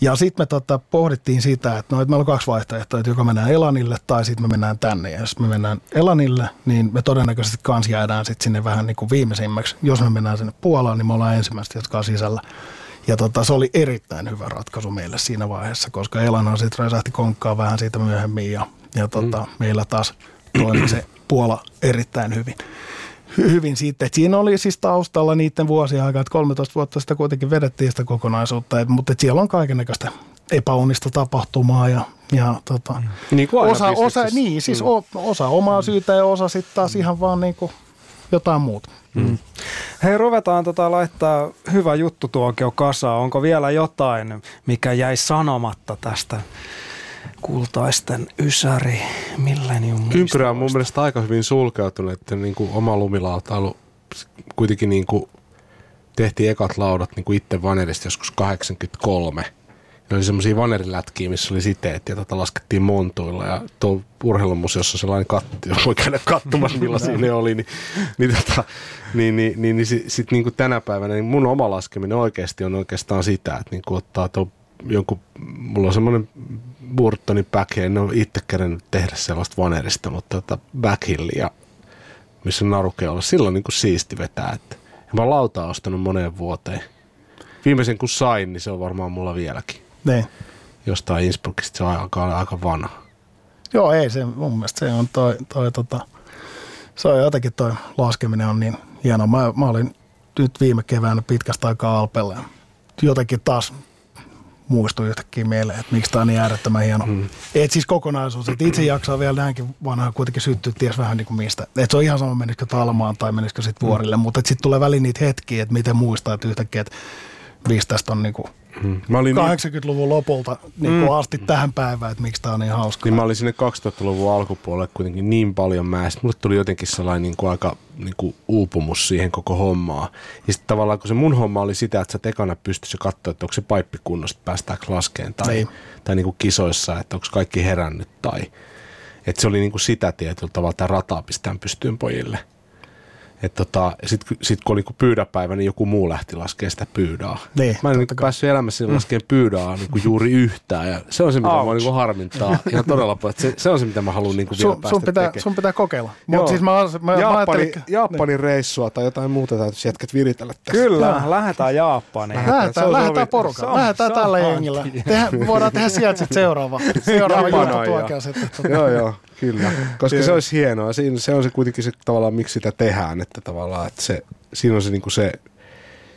A: Ja sitten me tota, pohdittiin sitä, että, no, että meillä on kaksi vaihtoehtoa, että joko mennään Elanille tai sitten me mennään tänne. Ja jos me mennään Elanille, niin me todennäköisesti kans jäädään sitten sinne vähän niin kuin viimeisimmäksi. Jos me mennään sinne Puolaan, niin me ollaan ensimmäiset, jotka on sisällä. Ja tota, se oli erittäin hyvä ratkaisu meille siinä vaiheessa, koska Elanhan sitten räsähti konkkaa vähän siitä myöhemmin ja, ja tota, mm. meillä taas toimi se Puola erittäin hyvin hyvin siitä. Että siinä oli siis taustalla niiden vuosien aikaa, että 13 vuotta sitä kuitenkin vedettiin sitä kokonaisuutta, että, mutta että siellä on kaikenlaista epäonnista tapahtumaa ja, ja tota,
E: niin kuin
A: osa, osa, niin, siis mm. osa omaa syytä ja osa sitten taas ihan vaan niin kuin jotain muuta. Mm.
C: Hei, ruvetaan tota laittaa hyvä juttu tuokio kasaan. Onko vielä jotain, mikä jäi sanomatta tästä kultaisten ysäri Millennium.
E: Ympyrä on mun mielestä aika hyvin sulkeutunut, että niin kuin oma lumilautailu kuitenkin niin kuin tehtiin ekat laudat niin kuin itse Vanelista joskus 83.
D: Ne oli semmoisia vanerilätkiä, missä oli siteet ja tota laskettiin montuilla ja tuo urheilumuseossa on sellainen katto, jos voi käydä katsomassa millaisia ne oli, niin, niin, tota, niin, niin, niin, niin sitten sit niin kuin tänä päivänä niin mun oma laskeminen oikeasti on oikeastaan sitä, että niin kuin ottaa tuo jonkun, mulla on semmoinen Burtonin backhand, en ole itse kerännyt tehdä sellaista vanerista, mutta tota backhillia, missä narukeolla, silloin niin kuin siisti vetää, että ja mä lautaa ostanut moneen vuoteen. Viimeisen kun sain, niin se on varmaan mulla vieläkin.
A: Niin.
D: Jostain Innsbruckista se on aika, aika vanha.
A: Joo, ei se, mun mielestä se on toi, toi tota, se on jotenkin toi laskeminen on niin hieno. Mä, mä olin nyt viime keväänä pitkästä aikaa Alpella ja jotenkin taas muistui yhtäkkiä mieleen, että miksi tämä on niin äärettömän hieno. Mm. Et siis kokonaisuus, että itse jaksaa vielä näinkin vanhaa kuitenkin syttyä ties vähän niin kuin mistä. Et se on ihan sama, menisikö Talmaan tai menisikö sitten vuorille, mm. mutta sitten tulee väliin niitä hetkiä, että miten muistaa, että yhtäkkiä, että miksi tästä on niin kuin
D: Mm. Mä olin
A: 80-luvun lopulta niin mm. asti tähän päivään, että miksi tämä on niin hauska.
D: Niin mä olin sinne 2000-luvun alkupuolelle kuitenkin niin paljon mäessä. Mulle tuli jotenkin sellainen niin kuin aika niin kuin uupumus siihen koko hommaan. Ja sitten tavallaan kun se mun homma oli sitä, että sä tekana pystyisi katsoa, että onko se paippi kunnossa, päästäänkö laskeen tai, niin. tai niin kuin kisoissa, että onko kaikki herännyt tai että se oli niin kuin sitä tietyllä tavalla, että rataa pistään pystyyn pojille – tota, sitten sit kun oli pyydäpäivä, niin joku muu lähti laskemaan sitä pyydää.
A: Niin,
D: Mä en niin päässyt elämässä mm. laskemaan pyydää niin kuin juuri yhtään. Ja se on se, mitä Ouch. mä niin harmintaa ihan todella paljon. Se, se, on se, mitä mä haluan niin kuin vielä sun, päästä
A: sun pitää,
D: tekemään.
A: Sun pitää kokeilla. Mut siis mä, mä,
E: Japani, mä Japanin niin. reissua tai jotain muuta täytyisi jätkät viritellä tässä.
C: Kyllä, no. lähdetään Japaniin.
A: Lähdetään, lähdetään, lähdetään porukalla. Lähdetään tällä jengillä. voidaan tehdä sieltä sitten seuraava. Seuraava juttu tuokea sitten.
E: Joo, joo. Kyllä, koska se olisi hienoa. Siinä, se on se kuitenkin se tavallaan, miksi sitä tehdään, että tavallaan, että se, siinä on se, niin kuin se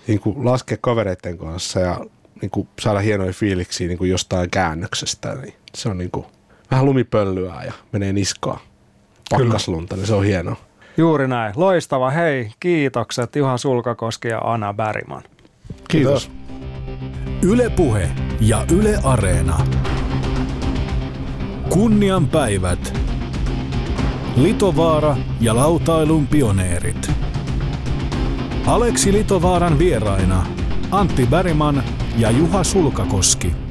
E: niin kuin laskea kavereiden kanssa ja niin kuin saada hienoja fiiliksiä niin kuin jostain käännöksestä. Niin se on niin kuin, vähän lumipöllyä ja menee niskaan. Pakkaslunta, niin se on hienoa.
C: Juuri näin. Loistava. Hei, kiitokset Juha Sulkakoski ja Anna Bäriman.
A: Kiitos.
B: Yle Puhe ja Yle Areena. Kunnian päivät. Litovaara ja lautailun pioneerit. Aleksi Litovaaran vieraina Antti Bäriman ja Juha Sulkakoski.